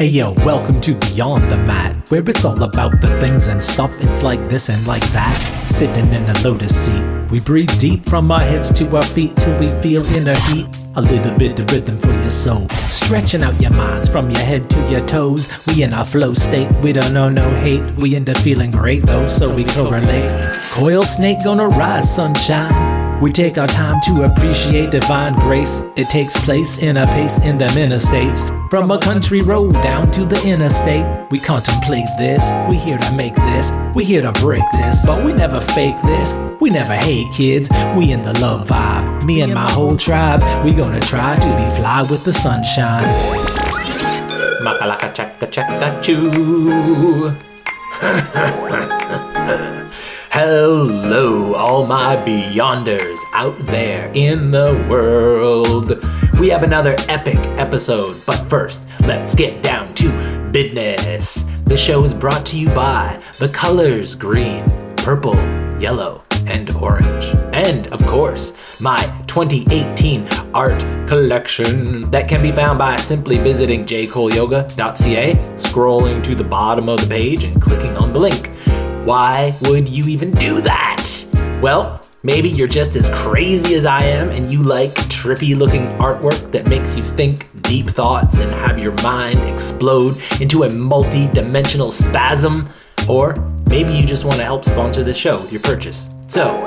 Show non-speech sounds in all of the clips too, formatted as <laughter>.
Hey yo, welcome to Beyond the Mat, where it's all about the things and stuff. It's like this and like that. Sitting in a lotus seat, we breathe deep from our heads to our feet till we feel inner heat. A little bit of rhythm for your soul, stretching out your minds from your head to your toes. We in our flow state, we don't know no hate. We end up feeling great though, so we correlate. Coil snake gonna rise, sunshine. We take our time to appreciate divine grace. It takes place in a pace in them interstates. From a country road down to the interstate, we contemplate this. We here to make this. We here to break this. But we never fake this. We never hate kids. We in the love vibe. Me and my whole tribe, we gonna try to be fly with the sunshine. Makalaka chaka chaka choo. <laughs> Hello, all my Beyonders out there in the world. We have another epic episode, but first, let's get down to business. The show is brought to you by the colors green, purple, yellow, and orange. And, of course, my 2018 art collection that can be found by simply visiting jcoleyoga.ca, scrolling to the bottom of the page, and clicking on the link. Why would you even do that? Well, maybe you're just as crazy as I am and you like trippy looking artwork that makes you think deep thoughts and have your mind explode into a multi dimensional spasm. Or maybe you just want to help sponsor the show with your purchase. So,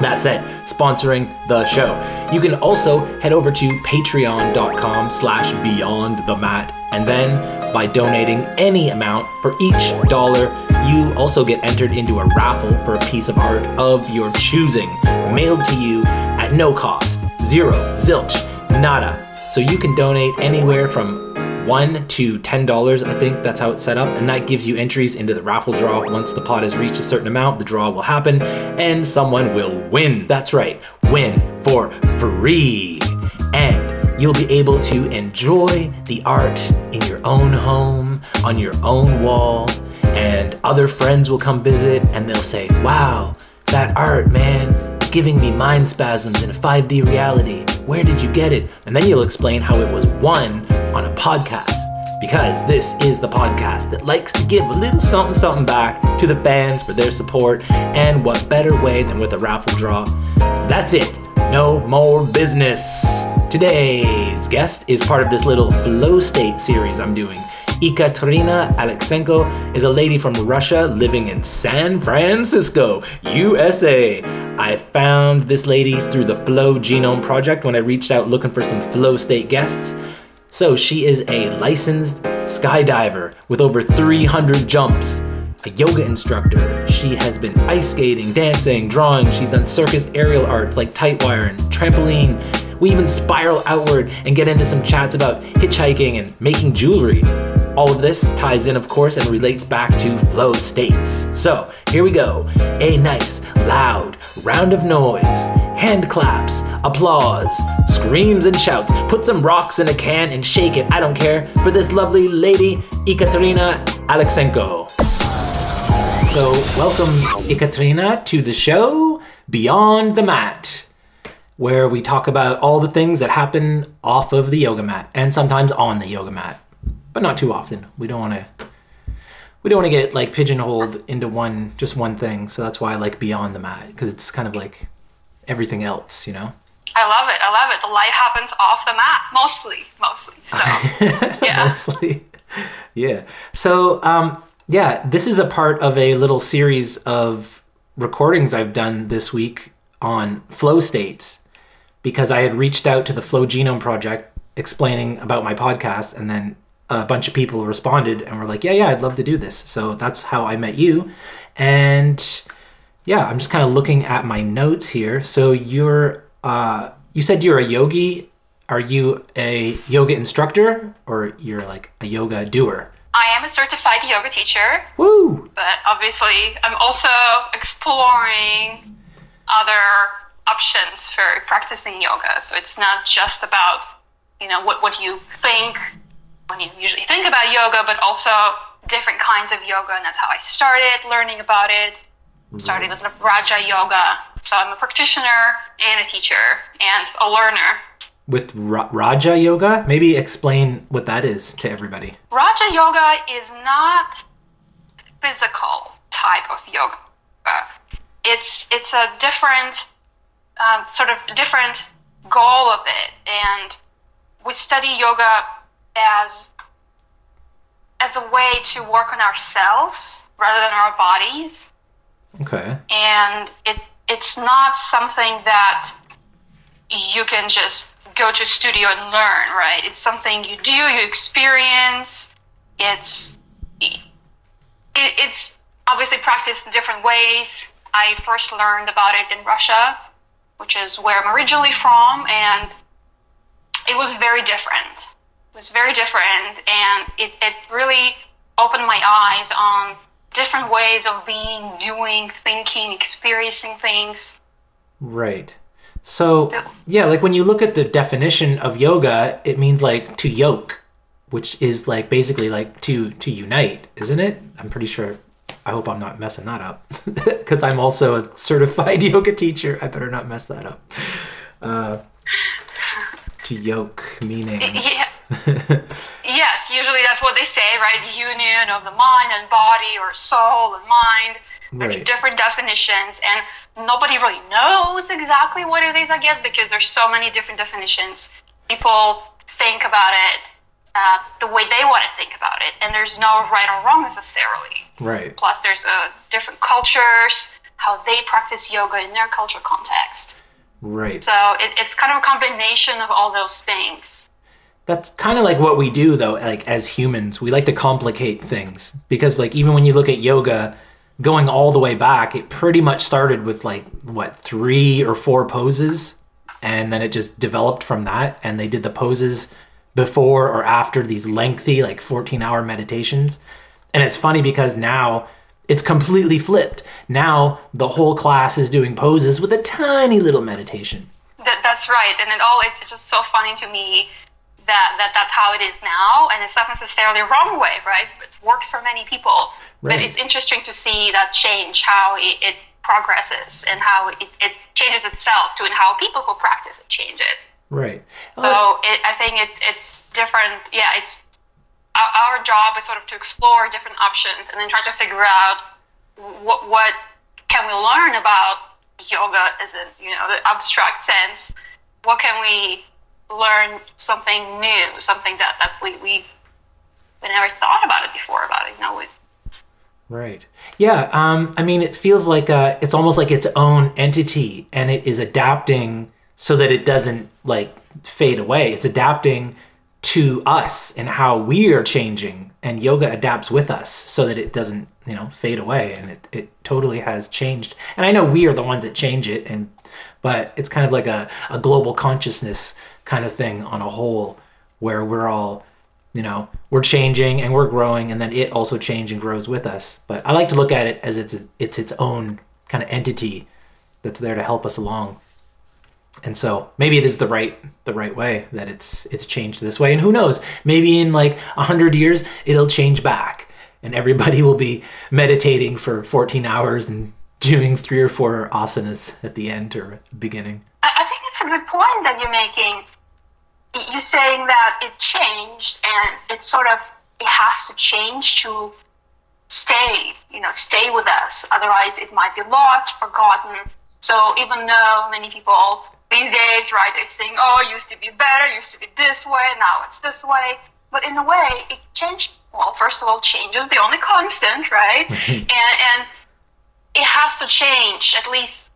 that said, sponsoring the show. You can also head over to patreon.com slash beyond the mat and then by donating any amount for each dollar, you also get entered into a raffle for a piece of art of your choosing, mailed to you at no cost. Zero, zilch, nada. So you can donate anywhere from one to ten dollars. I think that's how it's set up, and that gives you entries into the raffle draw. Once the pot has reached a certain amount, the draw will happen, and someone will win. That's right, win for free, and you'll be able to enjoy the art in your own home, on your own wall, and other friends will come visit, and they'll say, "Wow, that art, man." it's Giving me mind spasms in a 5D reality. Where did you get it? And then you'll explain how it was won on a podcast. Because this is the podcast that likes to give a little something something back to the fans for their support, and what better way than with a raffle draw? That's it. No more business. Today's guest is part of this little flow state series I'm doing. Ekaterina Alexenko is a lady from Russia living in San Francisco, USA. I found this lady through the Flow Genome Project when I reached out looking for some flow state guests. So she is a licensed skydiver with over 300 jumps, a yoga instructor. She has been ice skating, dancing, drawing. She's done circus aerial arts like tight wire and trampoline. We even spiral outward and get into some chats about hitchhiking and making jewelry. All of this ties in, of course, and relates back to flow states. So, here we go. A nice, loud round of noise, hand claps, applause, screams and shouts. Put some rocks in a can and shake it, I don't care, for this lovely lady, Ekaterina Alexenko. So, welcome, Ekaterina, to the show Beyond the Mat, where we talk about all the things that happen off of the yoga mat and sometimes on the yoga mat but not too often. We don't want to we don't want to get like pigeonholed into one just one thing. So that's why I like beyond the mat because it's kind of like everything else, you know. I love it. I love it. The life happens off the mat mostly, mostly. So, <laughs> yeah. mostly. <laughs> Yeah. So, um, yeah, this is a part of a little series of recordings I've done this week on flow states because I had reached out to the Flow Genome Project explaining about my podcast and then a bunch of people responded and were like, "Yeah, yeah, I'd love to do this." So that's how I met you. And yeah, I'm just kind of looking at my notes here. So you're uh, you said you're a yogi. Are you a yoga instructor or you're like a yoga doer? I am a certified yoga teacher. Woo! But obviously, I'm also exploring other options for practicing yoga. So it's not just about, you know, what, what you think when you usually think about yoga, but also different kinds of yoga. And that's how I started learning about it. Mm-hmm. Started with Raja Yoga. So I'm a practitioner and a teacher and a learner. With Ra- Raja Yoga. Maybe explain what that is to everybody. Raja Yoga is not physical type of yoga. It's it's a different um, sort of different goal of it, and we study yoga as as a way to work on ourselves rather than our bodies. Okay. And it it's not something that you can just go to a studio and learn, right? It's something you do, you experience. It's it, it's obviously practiced in different ways. I first learned about it in Russia, which is where I'm originally from, and it was very different. It was very different, and it, it really opened my eyes on different ways of being, doing, thinking, experiencing things. Right. So, yeah, like when you look at the definition of yoga, it means like to yoke, which is like basically like to to unite, isn't it? I'm pretty sure. I hope I'm not messing that up <laughs> because I'm also a certified <laughs> yoga teacher. I better not mess that up. Uh, to yoke meaning. Yeah. <laughs> yes, usually that's what they say, right? Union of the mind and body, or soul and mind. There's Right. different definitions, and nobody really knows exactly what it is, I guess, because there's so many different definitions. People think about it uh, the way they want to think about it, and there's no right or wrong necessarily. Right. Plus, there's uh, different cultures, how they practice yoga in their culture context. Right. So it, it's kind of a combination of all those things. That's kind of like what we do though, like as humans. We like to complicate things because like even when you look at yoga going all the way back, it pretty much started with like what, 3 or 4 poses and then it just developed from that and they did the poses before or after these lengthy like 14-hour meditations. And it's funny because now it's completely flipped. Now the whole class is doing poses with a tiny little meditation. That, that's right, and it all it's just so funny to me that, that that's how it is now, and it's not necessarily wrong way, right? Works for many people, Right. but it's interesting to see that change, how it, it progresses, and how it, it changes itself to and how people who practice it change it. Right. So uh, it, I think it's it's different. Yeah, it's our, our job is sort of to explore different options and then try to figure out what what can we learn about yoga as in you know the abstract sense. What can we learn something new, something that that we we we never thought about it before about it. You know, we, Right. Yeah. Um, I mean, it feels like uh, it's almost like its own entity, and it is adapting so that it doesn't like fade away. It's adapting to us and how we are changing, and yoga adapts with us so that it doesn't, you know, fade away. And it, it totally has changed. And I know we are the ones that change it, and but it's kind of like a, a global consciousness kind of thing on a whole, where we're all you know we're changing and we're growing and then it also changes and grows with us. But i like to look at it as it's it's its own kind of entity that's there to help us along. And so maybe it is the right the right way that it's it's changed this way. And who knows? Maybe in like a hundred years it'll change back and everybody will be meditating for 14 hours and doing three or four asanas at the end or beginning. I think it's a good point that you're making. You're saying that it changed and it sort of it has to change to stay, you know, stay with us. Otherwise, it might be lost, forgotten. So even though many people these days, right, they're saying, "Oh, it used to be better, it used to be this way, now it's this way," but in a way, it changed. Well, first of all, change is the only constant, right? <laughs> and and it has to change at least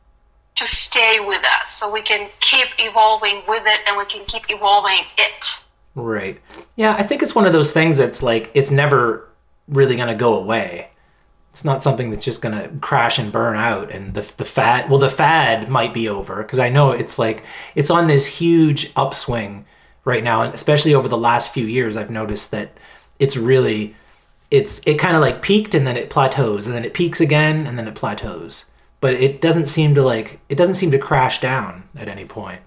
to stay with us so we can keep evolving with it and we can keep evolving it. Right. Yeah, I think it's one of those things that's like it's never really going to go away. It's not something that's just going to crash and burn out and the the fad well the fad might be over because I know it's like it's on this huge upswing right now and especially over the last few years I've noticed that it's really it's it kind of like peaked and then it plateaus and then it peaks again and then it plateaus. But it doesn't seem to like it doesn't seem to crash down at any point.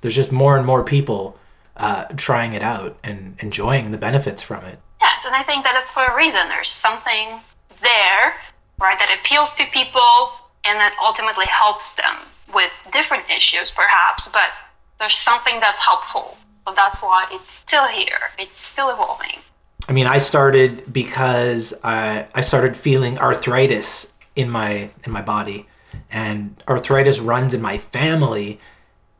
There's just more and more people uh, trying it out and enjoying the benefits from it. Yes, and I think that it's for a reason. There's something there, right, that appeals to people and that ultimately helps them with different issues, perhaps, but there's something that's helpful. So that's why it's still here. It's still evolving. I mean, I started because I I started feeling arthritis in my in my body, and arthritis runs in my family.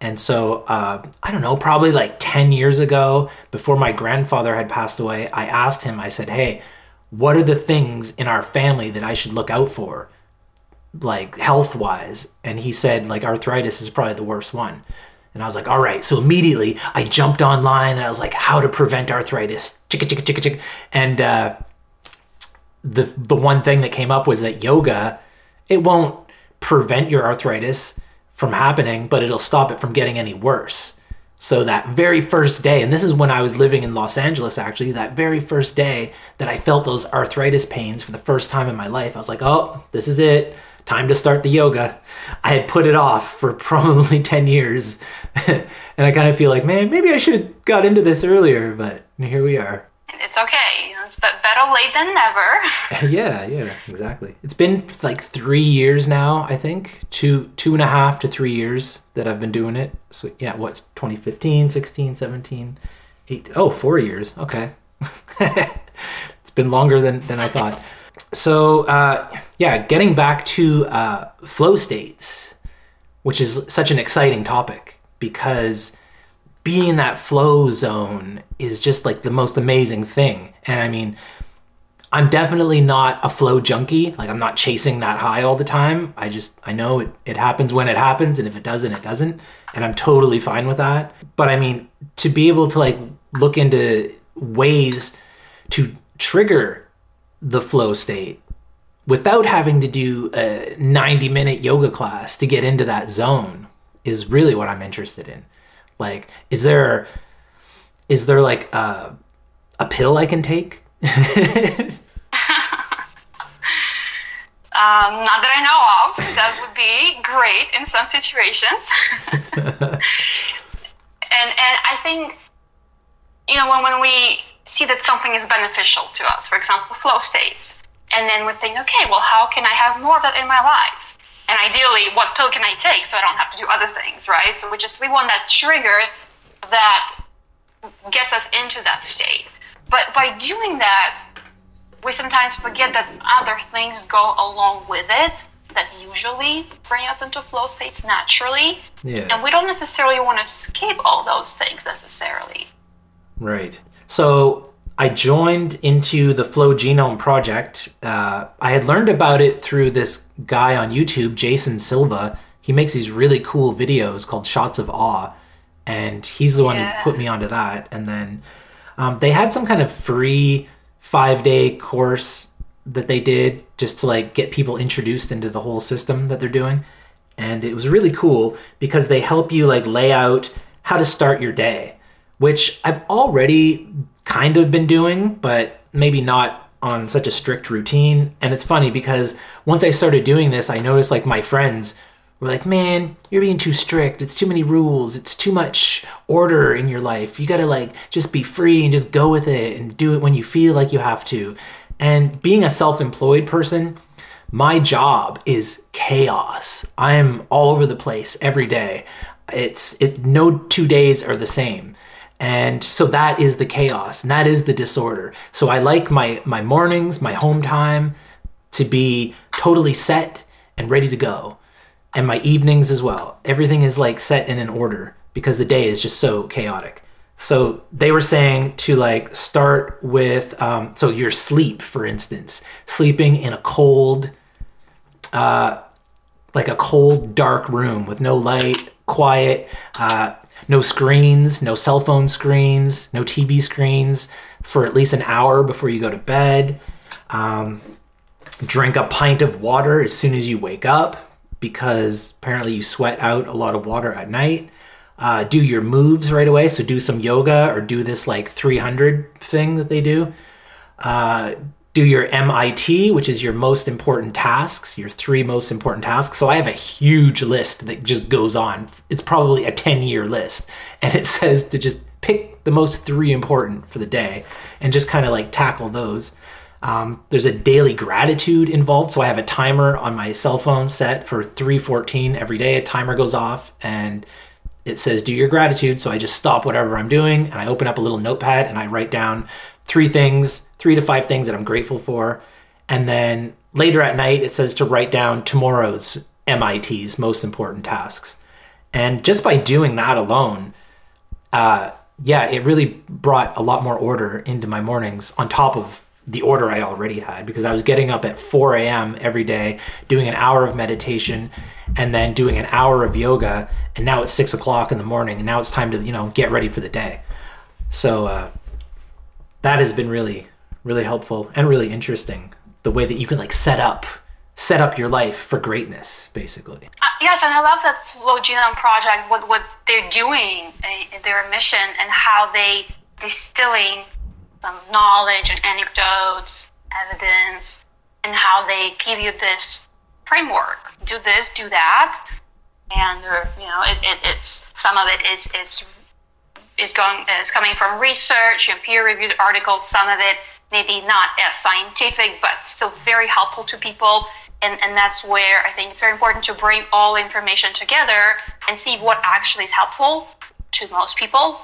And so, uh, I don't know, probably like 10 years ago, before my grandfather had passed away, I asked him, I said, Hey, what are the things in our family that I should look out for, like health wise? And he said, like, arthritis is probably the worst one. And I was like, all right. So immediately I jumped online and I was like, how to prevent arthritis. Chicka, chicka, chicka, chicka. And uh, the, the one thing that came up was that yoga, it won't prevent your arthritis from happening, but it'll stop it from getting any worse. So that very first day, and this is when I was living in Los Angeles actually, that very first day that I felt those arthritis pains for the first time in my life, I was like, oh, this is it. Time to start the yoga. I had put it off for <laughs> probably 10 years. <laughs> and I kind of feel like, man, maybe I should have got into this earlier, but here we are. It's okay. It's better late than never. <laughs> yeah, yeah, exactly. It's been like three years now, I think. Two, two and a half to three years that I've been doing it. So yeah, what's 2015, 16, 17, 8, oh, four years. Okay. <laughs> it's been longer than, than I thought. So uh, yeah, getting back to uh, flow states, which is such an exciting topic because being in that flow zone is just like the most amazing thing. And I mean, I'm definitely not a flow junkie. Like I'm not chasing that high all the time. I just I know it, it happens when it happens and if it doesn't, it doesn't. And I'm totally fine with that. But I mean, to be able to like look into ways to trigger the flow state without having to do a 90 minute yoga class to get into that zone is really what I'm interested in. Like, is there is there like a, a pill I can take? <laughs> um, not that I know of. That would be great in some situations. <laughs> and and I think you know when when we see that something is beneficial to us, for example, flow states, and then we think, okay, well, how can I have more of that in my life? And ideally, what pill can I take so I don't have to do other things, right? So we just we want that trigger that gets us into that state. But by doing that, we sometimes forget that other things go along with it that usually bring us into flow states naturally. Yeah. And we don't necessarily want to skip all those things necessarily. Right. So I joined into the Flow Genome Project. Uh, I had learned about it through this guy on YouTube, Jason Silva. He makes these really cool videos called Shots of Awe, and he's the one Yeah. who put me onto that. And then um, they had some kind of free five day course that they did just to like get people introduced into the whole system that they're doing. And it was really cool because they help you like lay out how to start your day, which I've already kind of been doing, but maybe not on such a strict routine. And it's funny because once I started doing this, I noticed like my friends were like, man, you're being too strict. It's too many rules. It's too much order in your life. You got to like just be free and just go with it and do it when you feel like you have to. And being a self employed person, my job is chaos. I am all over the place every day. It's it no two days are the same. And so that is the chaos and that is the disorder. So I like my my mornings, my home time to be totally set and ready to go. And my evenings as well. Everything is like set in an order because the day is just so chaotic. So they were saying to like start with um, so your sleep, for instance, sleeping in a cold, uh, like a cold, dark room with no light, quiet, uh, no screens, no cell phone screens, no TV screens for at least an hour before you go to bed. Um, drink a pint of water as soon as you wake up because apparently you sweat out a lot of water at night. Uh, do your moves right away. So do some yoga or do this like 300 thing that they do. Uh, do your MIT, which is your most important tasks, your three most important tasks. So I have a huge list that just goes on. It's probably a 10 year list. And it <laughs> says to just pick the most three important for the day and just kind of like tackle those. Um, there's a daily gratitude involved. So I have a timer on my cell phone set for 314 every day. A timer goes off and it says do your gratitude. So I just stop whatever I'm doing and I open up a little notepad and I write down three things, three to five things that I'm grateful for. And then later at night, it says to write down tomorrow's MIT's most important tasks. And just by doing that alone, uh, yeah, it really brought a lot more order into my mornings on top of the order I already had because I was getting up at 4 a.m. every day, doing an hour of meditation, and then doing an hour of yoga. And now it's six o'clock in the morning, and now it's time to you know get ready for the day. So uh, that has been really, really helpful and really interesting. The way that you can like set up set up your life for greatness, basically. Uh, yes, and I love that Flow Genome Project, what, what they're doing, uh, their mission, and how they distilling some knowledge and anecdotes, evidence, and how they give you this framework. Do this, do that, and you know, it, it, it's some of it is is is going is coming from research and peer-reviewed articles. Some of it maybe not as scientific, but still very helpful to people and, and that's where I think it's very important to bring all information together and see what actually is helpful to most people.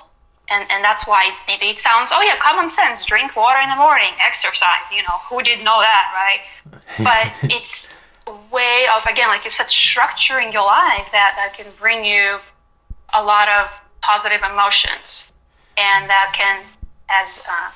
And, and that's why maybe it sounds, oh yeah, common sense, drink water in the morning, exercise, you know, who didn't know that, right? <laughs> But it's a way of, again, like you said, structuring your life that, that can bring you a lot of positive emotions. And that can, as uh,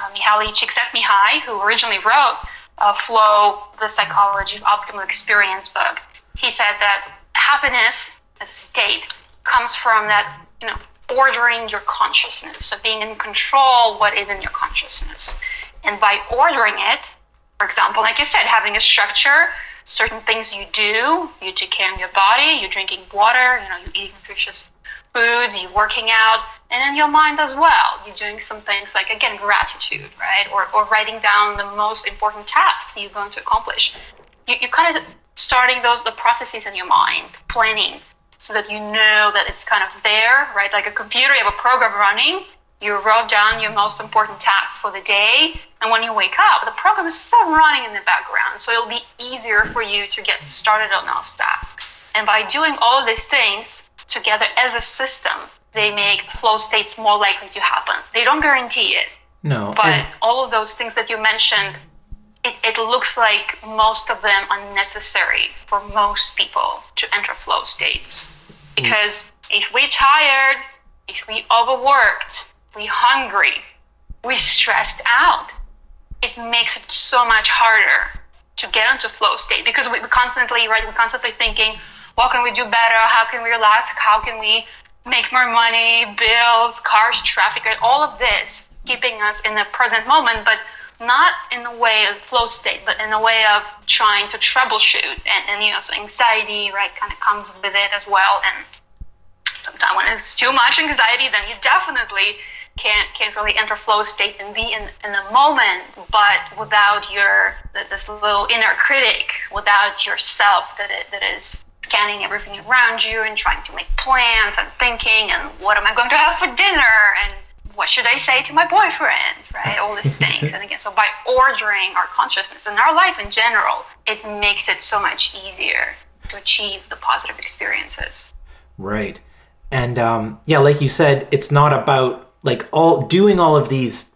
uh, Mihaly Csikszentmihalyi, who originally wrote uh, Flow, the Psychology of Optimal Experience book, he said that happiness as a state comes from that, you know, ordering your consciousness. So being in control what is in your consciousness. And by ordering it, for example, like you said, having a structure, certain things you do, you take care of your body, you're drinking water, you know, you're eating nutritious foods, you're working out, and in your mind as well. You're doing some things like, again, gratitude, right? Or, or writing down the most important tasks you're going to accomplish. You, you kind of starting those, the processes in your mind, planning, so that you know that it's kind of there, right? Like a computer, you have a program running, you wrote down your most important tasks for the day, and when you wake up, the program is still running in the background, so it'll be easier for you to get started on those tasks. And by doing all of these things together as a system, they make flow states more likely to happen. They don't guarantee it. No. But and- all of those things that you mentioned, it, it looks like most of them are necessary for most people to enter flow states. Because if we're tired, if we overworked, we hungry, we stressed out, it makes it so much harder to get into flow state because we, we constantly, right, we're constantly thinking, what can we do better? How can we relax? How can we make more money, bills, cars, traffic, all of this keeping us in the present moment, but not in the way of flow state, but in the way of trying to troubleshoot. And, and you know, so anxiety, right, kind of comes with it as well. And sometimes when it's too much anxiety, then you definitely can't can't really enter flow state and be in, in the moment, but without your this little inner critic, without yourself that it, that is scanning everything around you and trying to make plans and thinking and what am I going to have for dinner and what should I say to my boyfriend, right? All these <laughs> things. and again, so by ordering our consciousness and our life in general, it makes it so much easier to achieve the positive experiences. Right. And um, yeah, like you said, it's not about like all doing all of these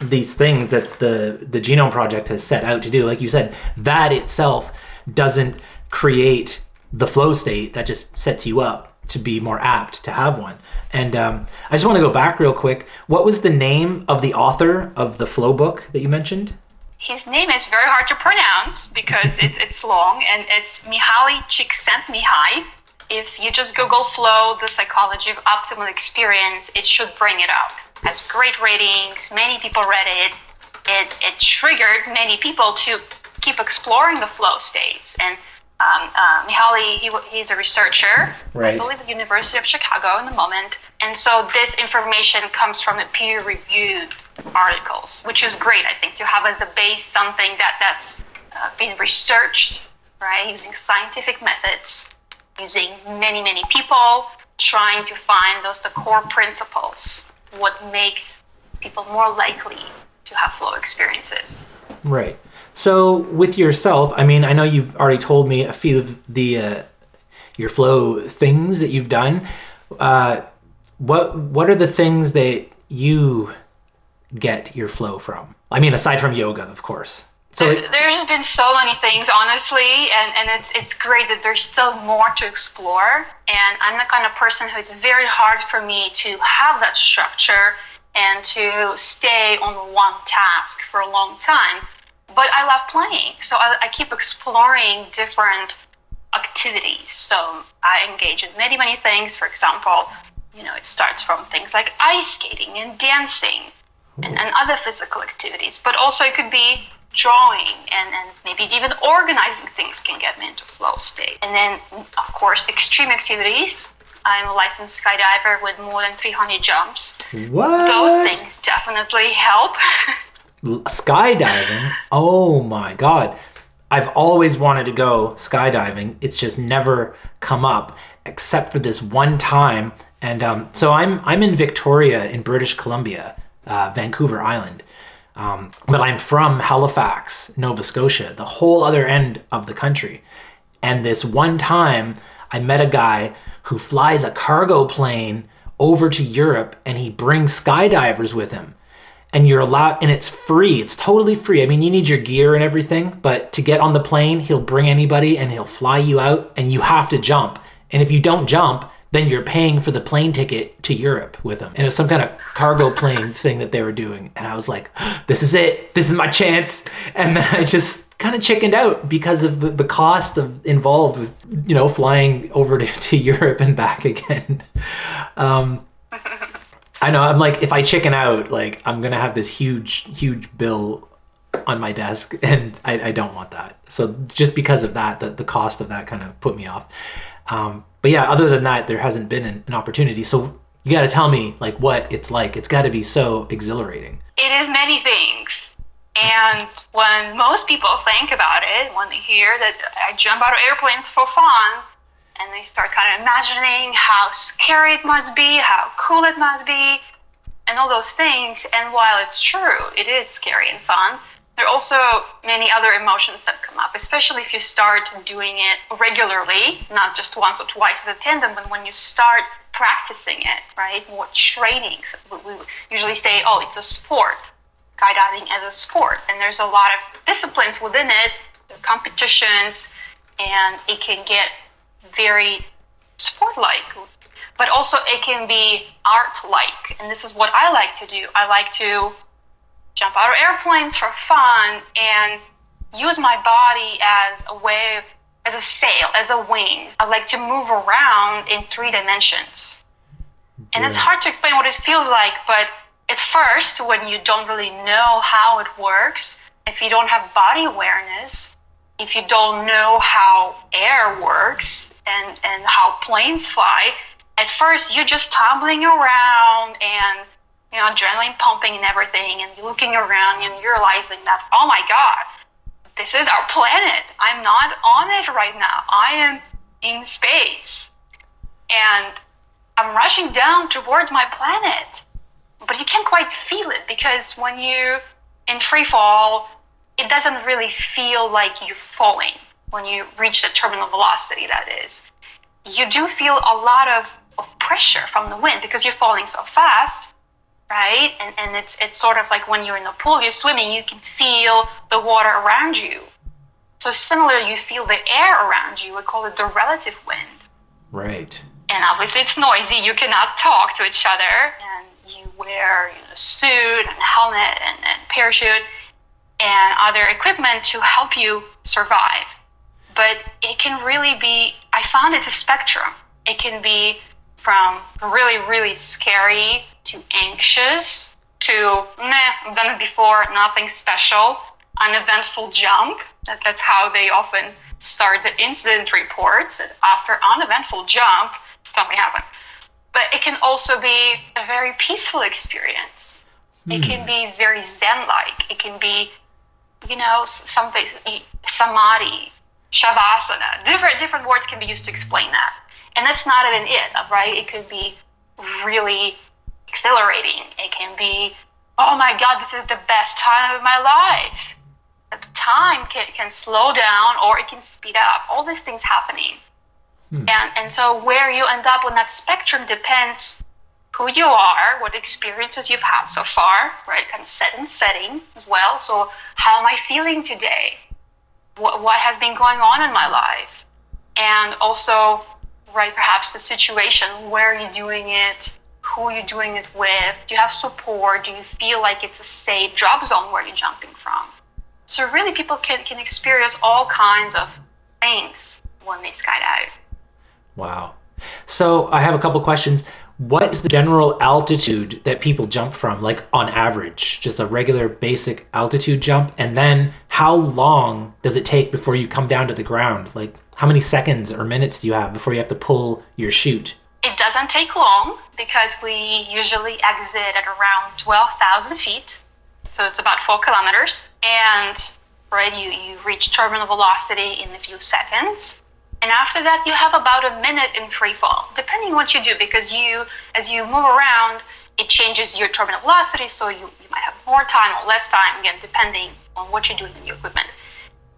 these things that the the genome project has set out to do. Like you said, that itself doesn't create the flow state that just sets you up to be more apt to have one. And um, I just want to go back real quick. What was the name of the author of the flow book that you mentioned? His name is very hard to pronounce because it, <laughs> it's long, and it's Mihaly Csikszentmihalyi. If you just Google Flow, the psychology of optimal experience, it should bring it up. Has great ratings. Many people read it. It it triggered many people to keep exploring the flow states and um, uh, Mihaly, he, he's a researcher, right. I believe at the University of Chicago in the moment. And so this information comes from the peer-reviewed articles, which is great, I think, to have as a base something that, that's uh, been researched, right, using scientific methods, using many, many people, trying to find those the core principles, what makes people more likely to have flow experiences. Right. So with yourself, I mean, I know you've already told me a few of the uh, your flow things that you've done. Uh, what what are the things that you get your flow from? I mean, aside from yoga, of course. So there's, there's been so many things, honestly, and, and it's, it's great that there's still more to explore. And I'm the kind of person who it's very hard for me to have that structure and to stay on one task for a long time. But I love playing, so I, I keep exploring different activities. So I engage in many, many things. For example, you know, it starts from things like ice skating and dancing and, and other physical activities, but also it could be drawing and, and maybe even organizing things can get me into flow state. And then, of course, extreme activities. I'm a licensed skydiver with more than 300 jumps. What? Those things definitely help. <laughs> skydiving? Oh my god. I've always wanted to go skydiving. It's just never come up except for this one time. And um, so I'm I'm in Victoria in British Columbia, uh, Vancouver Island. Um, but I'm from Halifax, Nova Scotia, the whole other end of the country. And this one time, I met a guy who flies a cargo plane over to Europe and he brings skydivers with him. And you're allowed, and it's free. It's totally free. I mean, you need your gear and everything, but to get on the plane, he'll bring anybody and he'll fly you out and you have to jump. And if you don't jump, then you're paying for the plane ticket to Europe with them. And it was some kind of cargo plane thing that they were doing. And I was like, <gasps> this is it. This is my chance. And then I just kind of chickened out because of the, the cost of involved with, you know, flying over to, <laughs> to Europe and back again. <laughs> Um, I know. I'm like, if I chicken out, like, I'm to have this huge, huge bill on my desk. <laughs> And I, I don't want that. So just because of that, the, the cost of that kind of put me off. Um, but yeah, other than that, there hasn't been an, an opportunity. So you got to tell me like what it's like. It's got to be so exhilarating. It is many things. And when most people think about it, when they hear that I jump out of airplanes for fun, and they start kind of imagining how scary it must be, how cool it must be, and all those things. And while it's true, it is scary and fun, there are also many other emotions that come up, especially if you start doing it regularly, not just once or twice as a tandem, but when you start practicing it, right? More training. We usually say, oh, it's a sport, skydiving as a sport. And there's a lot of disciplines within it, competitions, and it can get very sport like. But also, it can be art like. And this is what I like to do. I like to jump out of airplanes for fun and use my body as a way, as a sail, as a wing. I like to move around in three dimensions. And it's hard to explain what it feels like, but at first, when you don't really know how it works, if you don't have body awareness, if you don't know how air works and, and how planes fly, at first you're just tumbling around and you know, adrenaline pumping and everything, and looking around and realizing that, oh my God, this is our planet. I'm not on it right now. I am in space. And I'm rushing down towards my planet. But you can't quite feel it because when you're in free fall, it doesn't really feel like you're falling when you reach the terminal velocity, that is. You do feel a lot of, of pressure from the wind because you're falling so fast right? And, and it's, it's sort of like when you're in the pool, you're swimming, you can feel the water around you. So similarly, you feel the air around you. We call it the relative wind. Right. And obviously, it's noisy. You cannot talk to each other. And you wear you know, suit and helmet and, and parachute and other equipment to help you survive. But it can really be, I found it's a spectrum. It can be from really, really scary to anxious to meh, I've done it before, nothing special, uneventful jump. That, that's how they often start the incident reports. That after uneventful jump, something happened. But it can also be a very peaceful experience. It can hmm. be very zen-like. It can be, you know, something samadhi, shavasana. Different different words can be used to explain that. And that's not even it, right? It could be really exhilarating. It can be, oh my God, this is the best time of my life. At the time can, can slow down or it can speed up. All these things happening. Hmm. And, and so where you end up on that spectrum depends who you are, what experiences you've had so far, right? Kind of set and setting as well. So how am I feeling today? What, what has been going on in my life? And also, right, perhaps the situation, where are you doing it? Who are you doing it with? Do you have support? Do you feel like it's a safe drop zone where you're jumping from? So really people can, can experience all kinds of things when they skydive. Wow. So I have a couple questions. What is the general altitude that people jump from, like on average, just a regular basic altitude jump? And then how long does it take before you come down to the ground? Like how many seconds or minutes do you have before you have to pull your chute? It doesn't take long because we usually exit at around 12,000 feet. So it's about four kilometers. And right, you, you reach terminal velocity in a few seconds. And after that, you have about a minute in free fall, depending what you do, because you, as you move around, it changes your terminal velocity, so you, you might have more time or less time, again, depending on what you're doing in your equipment.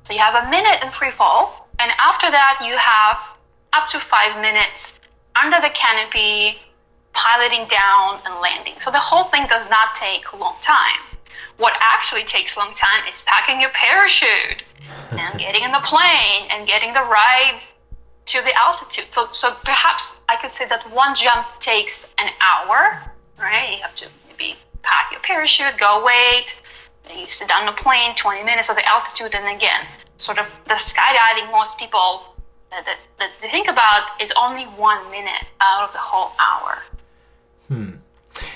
So you have a minute in free fall, and after that, you have up to five minutes under the canopy, piloting down and landing. So the whole thing does not take a long time. What actually takes a long time is packing your parachute and <laughs> getting in the plane and getting the ride to the altitude. So, so perhaps I could say that one jump takes an hour, right? You have to maybe pack your parachute, go wait, you sit down the plane, 20 minutes of the altitude, and again, sort of the skydiving, most people that, that, that they think about is only one minute out of the whole hour. Hmm.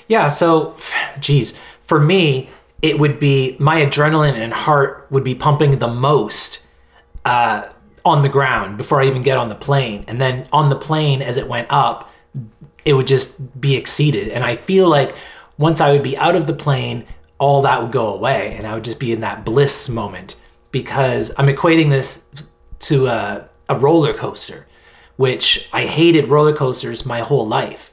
Yeah, so, <sighs> geez, for me, it would be my adrenaline and heart would be pumping the most uh, on the ground before I even get on the plane. And then on the plane, as it went up, it would just be exceeded. And I feel like once I would be out of the plane, all that would go away and I would just be in that bliss moment because I'm equating this to a, a roller coaster, which I hated roller coasters my whole life.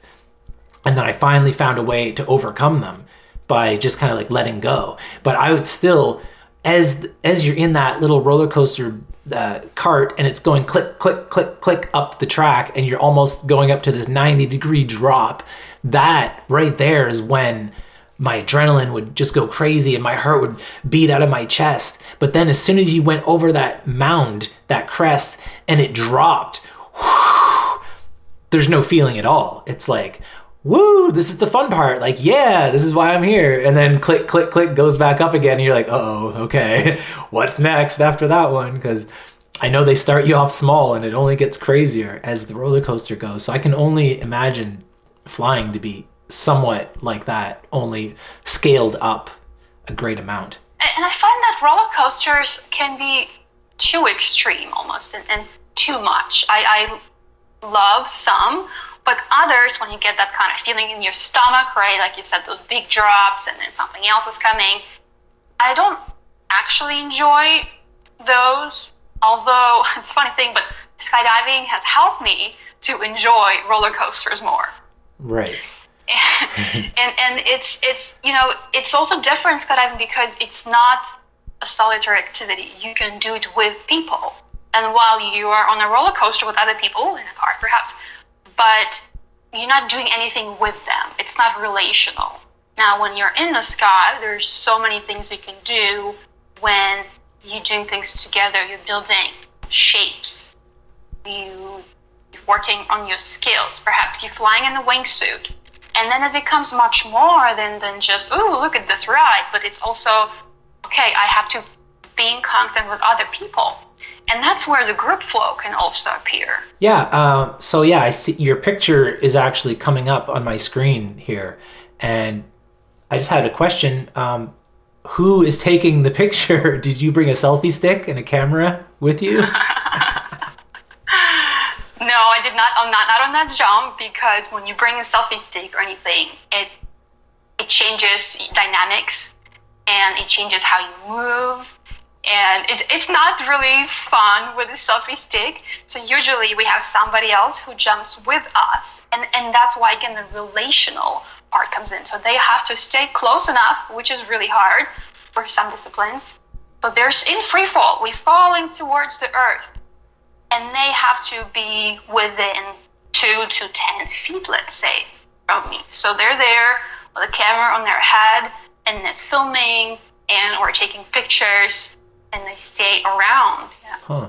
And then I finally found a way to overcome them by just kind of like letting go. But I would still, as as you're in that little roller coaster uh, cart and it's going click click click click up the track, and you're almost going up to this 90 degree drop. That right there is when my adrenaline would just go crazy and my heart would beat out of my chest. But then as soon as you went over that mound, that crest, and it dropped, whew, there's no feeling at all. It's like, woo, this is the fun part. Like, yeah, this is why I'm here. And then click, click, click goes back up again. And you're like, oh, okay, <laughs> what's next after that one? Because I know they start you off small and it only gets crazier as the roller coaster goes. So I can only imagine flying to be somewhat like that, only scaled up a great amount. And I find that roller coasters can be too extreme almost and, and too much. I, I love some but others, when you get that kind of feeling in your stomach, right, like you said, those big drops and then something else is coming, I don't actually enjoy those. Although <laughs> it's a funny thing, but skydiving has helped me to enjoy roller coasters more. Right. <laughs> and and it's it's you know it's also different skydiving because it's not a solitary activity. You can do it with people. And while you are on a roller coaster with other people in a car, perhaps but you're not doing anything with them. It's not relational. Now, when you're in the sky, there's so many things you can do when you're doing things together. You're building shapes. You, you're working on your skills. Perhaps you're flying in a wingsuit. And then it becomes much more than, than just, ooh, look at this ride. But it's also, okay, I have to be in contact with other people and that's where the group flow can also appear. Yeah. Uh, so yeah, I see your picture is actually coming up on my screen here, and I just had a question. Um, who is taking the <laughs> picture? Did you bring a selfie stick and a camera with you? <laughs> no, I did not. I'm not not on that jump because when you bring a selfie stick or anything, it it changes dynamics and it changes how you move and it, it's not really fun with a selfie stick. So usually we have somebody else who jumps with us, and and that's why again the relational part comes in. So they have to stay close enough, which is really hard for some disciplines. But there's in free fall, we're falling towards the earth, and they have to be within two to ten feet, let's say, from me. So they're there with a camera on their head, and it's filming, and or taking pictures, and they stay around. Yeah. Huh.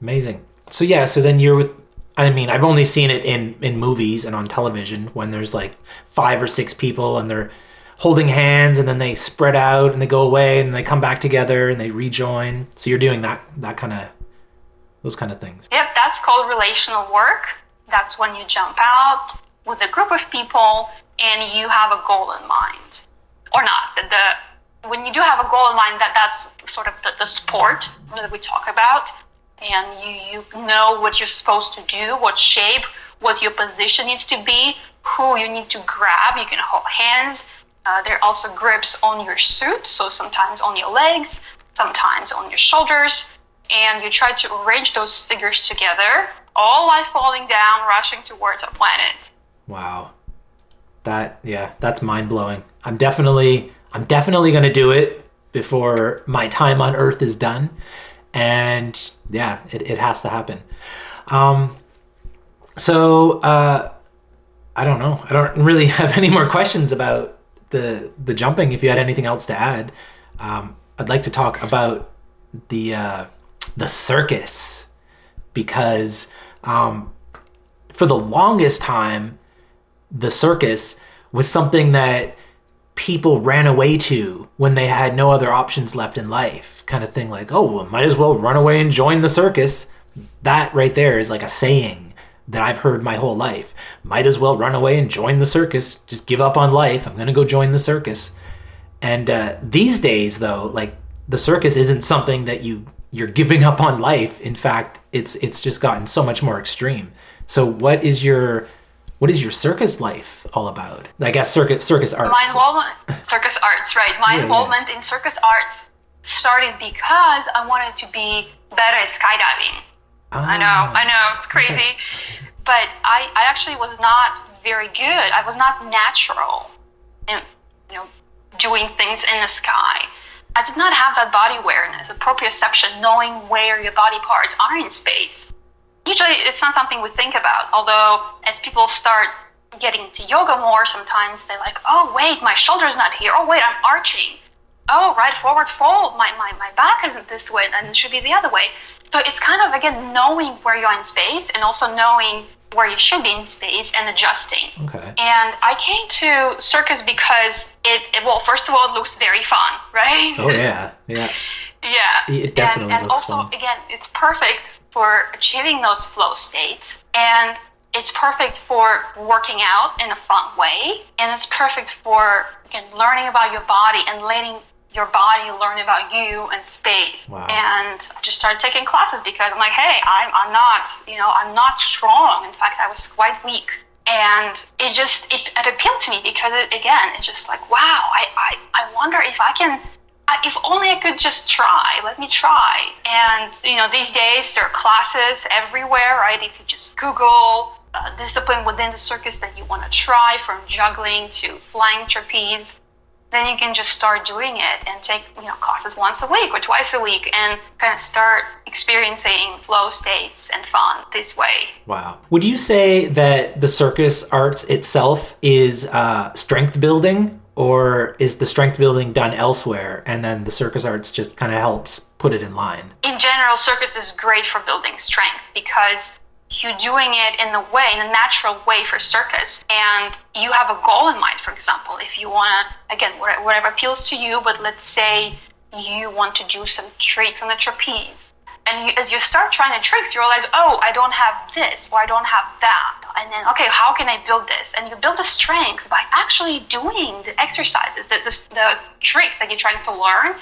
Amazing. So yeah, so then you're with I mean, I've only seen it in in movies and on television when there's like five or six people and they're holding hands and then they spread out and they go away and they come back together and they rejoin. So you're doing that that kind of those kind of things. Yep, that's called relational work. That's when you jump out with a group of people and you have a goal in mind, or not. The, the when you do have a goal in mind, that that's sort of the, the sport that we talk about, and you you know what you're supposed to do, what shape, what your position needs to be, who you need to grab. You can hold hands. Uh, there are also grips on your suit, so sometimes on your legs, sometimes on your shoulders, and you try to arrange those figures together, all while falling down, rushing towards a planet. Wow. That yeah, that's mind blowing. I'm definitely I'm definitely gonna do it before my time on Earth is done. And yeah, it, it has to happen. Um so uh I don't know. I don't really <laughs> have any more questions about the the jumping. If you had anything else to add, um, I'd like to talk about the uh, the circus because um, for the longest time, the circus was something that people ran away to when they had no other options left in life, kind of thing. Like, oh, well, might as well run away and join the circus. That right there is like a saying that I've heard my whole life. Might as well run away and join the circus. Just give up on life. I'm gonna go join the circus. And uh, these days, though, like the circus isn't something that you you're giving up on life. In fact, it's it's just gotten so much more extreme. So, what is your what is your circus life all about? I guess circus circus arts. My involvement, circus arts, right? My Yeah, involvement in circus arts started because I wanted to be better at skydiving. I know, Ah. I know, it's crazy. but I, I actually was not very good. I was not natural in, you know, doing things in the sky. I did not have that body awareness, the proprioception, knowing where your body parts are in space. Usually, it's not something we think about. Although, as people start getting to yoga more, sometimes they're like, "Oh, wait, my shoulder's not here. Oh, wait, I'm arching. Oh, right forward fold. My my my back isn't this way, and it should be the other way." So it's kind of again knowing where you are in space and also knowing where you should be in space and adjusting. Okay. And I came to circus because it, it well, first of all, it looks very fun, <laughs> right? Oh yeah, yeah. Yeah. It definitely and, and looks also, fun. again, it's perfect for achieving those flow states. And it's perfect for working out in a fun way. And it's perfect for, again, learning about your body and letting your body learn about you and space. Wow. And I just started taking classes because I'm like, hey, I'm, I'm not, you know, I'm not strong. In fact, I was quite weak. And it just, it, it appealed to me because, it, again, it's just like, wow, I, I, I wonder if I can if only I could just try. Let me try. And you know, these days there are classes everywhere, right? If you just Google uh, discipline within the circus that you want to try, from juggling to flying trapeze, then you can just start doing it and take you know classes once a week or twice a week, and kind of start experiencing flow states and fun this way. Wow. Would you say that the circus arts itself is uh, strength building, or is the strength building done elsewhere, and then the circus arts just kind of helps put it in line? in general, circus is great for building strength because you're doing it in the way, in a natural way for circus, and you have a goal in mind. For example, if you want to, again, whatever appeals to you, but let's say you want to do some tricks on the trapeze. And you, as you start trying the tricks, you realize, oh, I don't have this or I don't have that. And then, okay, how can I build this? And you build the strength by actually doing the exercises, the, the, the tricks that you're trying to learn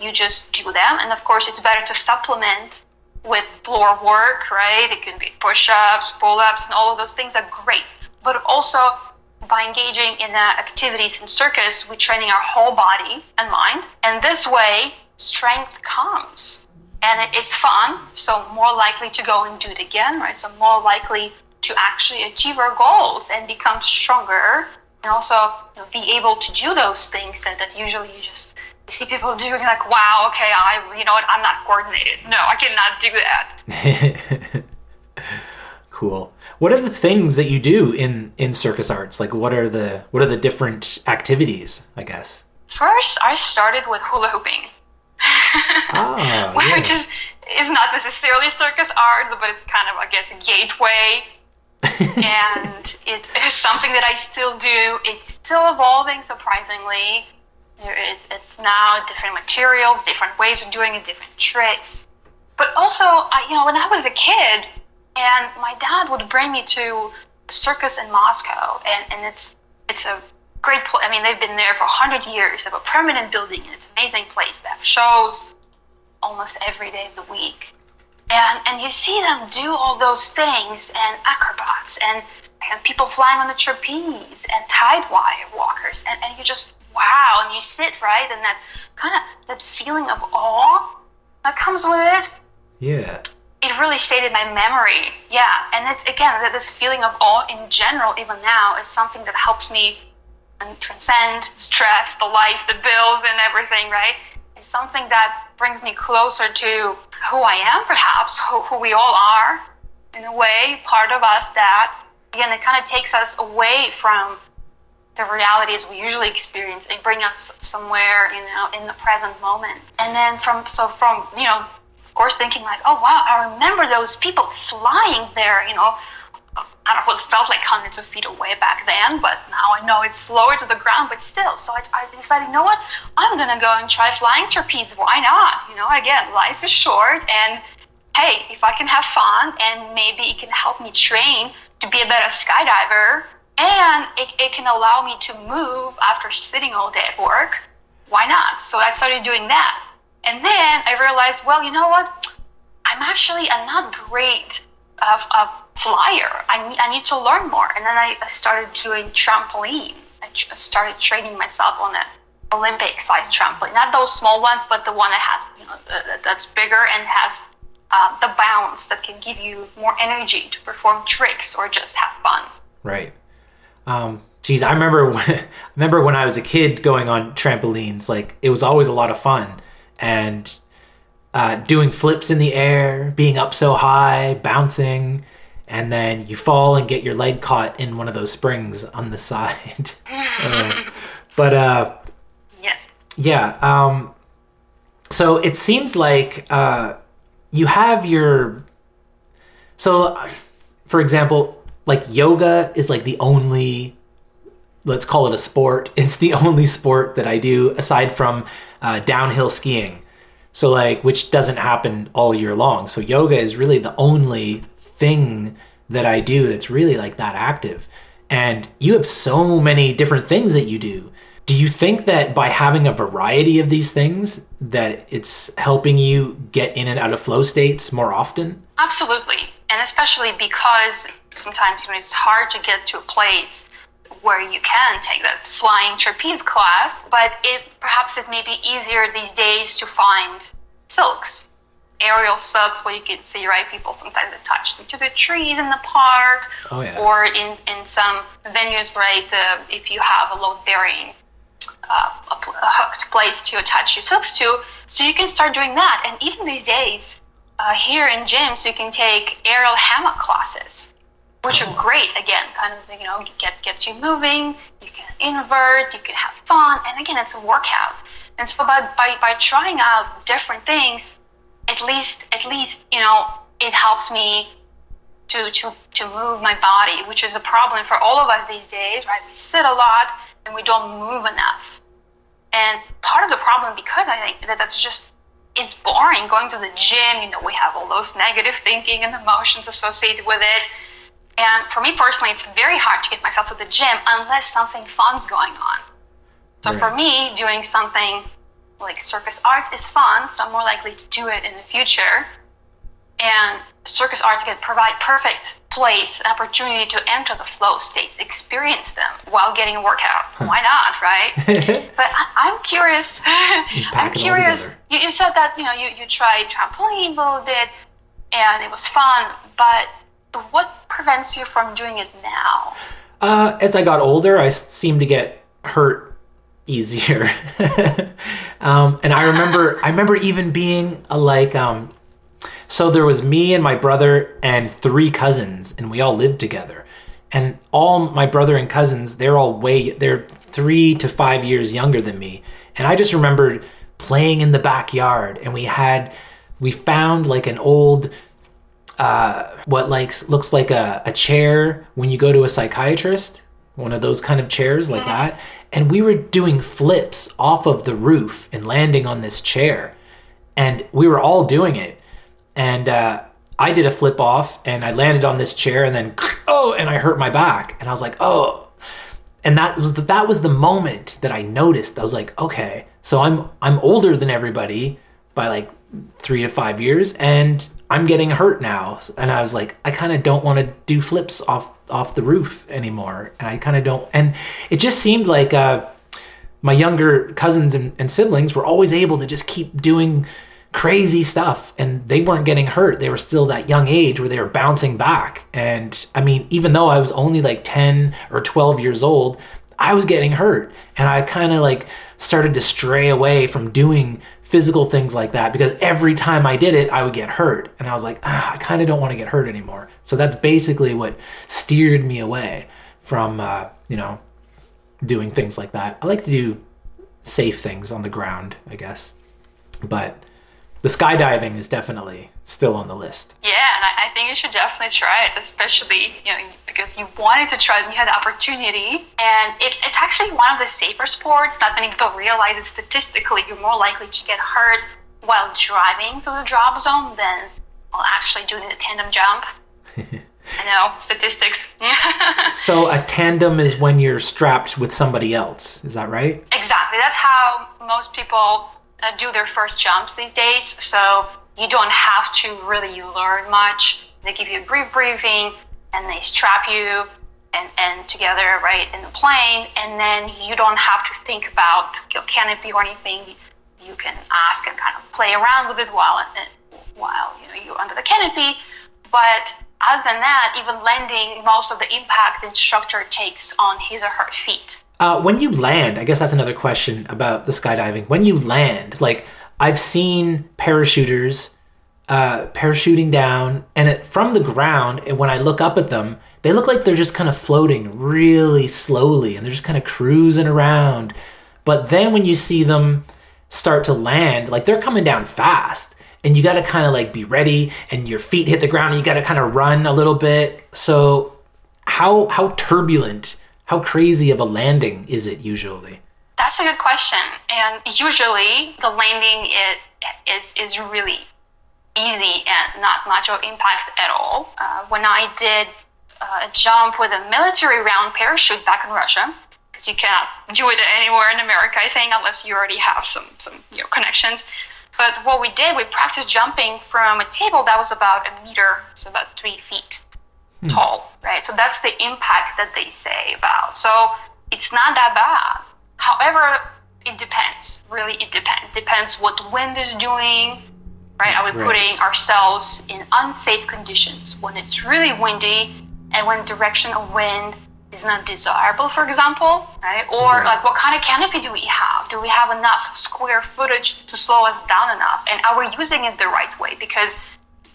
you just do them. And of course, it's better to supplement with floor work, right? It can be push ups, pull ups, and all of those things are great. But also, by engaging in uh, activities in circus, we're training our whole body and mind. And this way, strength comes. And it's fun, so more likely to go and do it again, right? So more likely to actually achieve our goals and become stronger and also you know, be able to do those things that, that usually you just see people do, and you're like, wow, okay, I, you know what, I'm not coordinated. No, I cannot do that. <laughs> cool. What are the things that you do in in circus arts? Like, what are the what are the different activities? I guess. First, I started with hula hooping, Ah, <laughs> which yeah. is is not necessarily circus arts, but it's kind of, I guess, a gateway <laughs> and it is something that I still do. It's still evolving, surprisingly. It's now different materials, different ways of doing it, different tricks. But also, I, you know, when I was a kid, and my dad would bring me to circus in Moscow, and, and it's it's a great place. I mean, they've been there for 100 years. They have a permanent building, and it's an amazing place. They have shows almost every day of the week and and you see them do all those things and acrobats and and people flying on the trapeze and tight wire walkers and, and you just wow and you sit right and that kind of that feeling of awe that comes with it yeah. it really stayed in my memory yeah and it's again that this feeling of awe in general even now is something that helps me and transcend stress the life the bills and everything right? It's something that brings me closer to who I am, perhaps, who, who we all are, in a way, part of us that, again, it kind of takes us away from the realities we usually experience. And bring us somewhere, you know, in the present moment. And then from, so from, you know, of course, thinking like, oh, wow, I remember those people flying there, you know, I don't know, it felt like hundreds of feet away back then, but now I know it's lower to the ground, but still. So I, I decided, you know what? I'm going to go and try flying trapeze. Why not? You know, again, life is short, and hey, if I can have fun and maybe it can help me train to be a better skydiver, and it, it can allow me to move after sitting all day at work, why not? So I started doing that. And then I realized, well, you know what? I'm actually a not great uh, of a flyer. I need, I need to learn more. And then I, started doing trampoline. I started training myself on an Olympic sized trampoline. Not those small ones, but the one that has, you know, that's bigger and has uh, the bounce that can give you more energy to perform tricks or just have fun. Right. Um, geez, I remember <laughs> when, I remember when I was a kid going on trampolines. Like it was always a lot of fun, and uh, doing flips in the air, being up so high, bouncing, and then you fall and get your leg caught in one of those springs on the <laughs> side. Uh, but uh, Yes. yeah. Um, so it seems like uh, you have your. So, for example, like yoga is like the only. Let's call it a sport. <laughs> It's the only sport that I do aside from uh, downhill skiing. So, like, which doesn't happen all year long. So, yoga is really the only thing that I do that's really like that active. And you have so many different things that you do. Do you think that by having a variety of these things that it's helping you get in and out of flow states more often? Absolutely. And especially because sometimes you know, it's hard to get to a place where you can take that flying trapeze class, but it perhaps it may be easier these days to find silks, aerial silks where you can see right people sometimes attach them to the trees in the park Oh, yeah. or in, in some venues right if you have a load bearing uh, a, pl- a hooked place to attach your silks to. So you can start doing that. And even these days, uh, here in gyms, you can take aerial hammock classes, which Oh. are great. Again, kind of you know get gets you moving. You can invert. You can have fun. And again, it's a workout. And so by by, by trying out different things, at least at least you know it helps me to, to, to move my body, which is a problem for all of us these days, right? We sit a lot and we don't move enough. And part of the problem, because I think that that's just, it's boring going to the gym. You know, we have all those negative thinking and emotions associated with it. And for me personally, it's very hard to get myself to the gym unless something fun's going on. So Right. for me, doing something like circus art is fun, so I'm more likely to do it in the future. And circus arts can provide perfect place and opportunity to enter the flow states experience them while getting a workout. Why not right? <laughs> But I, i'm curious. I'm pack it all curious. you, you said that you know you, you tried trampoline a little bit and it was fun but what prevents you from doing it now? Uh, as I got older, I seemed to get hurt easier. <laughs> um, and I remember, I remember even being a, like, um, so there was me and my brother and three cousins, and we all lived together. And all my brother and cousins, they're all way, they're three to five years younger than me. And I just remembered playing in the backyard, and we had, we found like an old, uh, what like looks like a, a chair when you go to a psychiatrist, one of those kind of chairs like that. And we were doing flips off of the roof and landing on this chair. And we were all doing it. And uh, I did a flip off and I landed on this chair and then <sniffs> oh and I hurt my back. And I was like oh. And that was the, that was the moment that I noticed. I was like okay. So I'm I'm older than everybody by like 3 to 5 years. And I'm getting hurt now. And I was like I kind of don't want to do flips off off the roof anymore. And I kind of don't and it just seemed like uh, my younger cousins and, and siblings were always able to just keep doing crazy stuff. And they weren't getting hurt. They were still that young age where they were bouncing back. And i mean even though i was only like 10 or 12 years old i was getting hurt. And i kind of like started to stray away from doing physical things like that because every time i did it i would get hurt. And i was like ah, i kind of don't want to get hurt anymore. So that's basically what steered me away from uh, you know doing things like that. I like to do safe things on the ground i guess. But the skydiving is definitely still on the list. Yeah, and I, I, think you should definitely try it, especially you know because you wanted to try it and you had the opportunity. And it, it's actually one of the safer sports. Not many people realize that statistically you're more likely to get hurt while driving through the drop zone than while actually doing the tandem jump. <laughs> I know statistics. <laughs> so a tandem is when you're strapped with somebody else. Is that right? Exactly. That's how most people uh, do their first jumps these days. So you don't have to really learn much. They give you a brief briefing and they strap you and, and together, right, in the plane. And then you don't have to think about your canopy or anything. You can ask and kind of play around with it while, while you know, you're under the canopy. But other than that, even landing, most of the impact the instructor takes on his or her feet. Uh, when you land, I guess that's another question about the skydiving. When you land, like I've seen parachuters uh, parachuting down, and it, from the ground, and when I look up at them, they look like they're just kind of floating really slowly, and they're just kind of cruising around. But then when you see them start to land, like they're coming down fast, and you got to kind of like be ready, and your feet hit the ground, and you got to kind of run a little bit. So how how turbulent how crazy of a landing is it usually? That's a good question. And usually the landing it is is really easy and not much of impact at all. Uh, when I did uh, a jump with a military round parachute back in Russia, because you cannot do it anywhere in America, I think, unless you already have some some you know, connections. But what we did, we practiced jumping from a table that was about a meter, so about three feet hmm. tall, right? So that's the impact that they say about. So it's not that bad. However, it depends. Really, it depends. Depends what wind is doing, right? Are we right. putting ourselves in unsafe conditions when it's really windy and when direction of wind is not desirable, for example, right? Or right. like what kind of canopy do we have? Do we have enough square footage to slow us down enough? And are we using it the right way? Because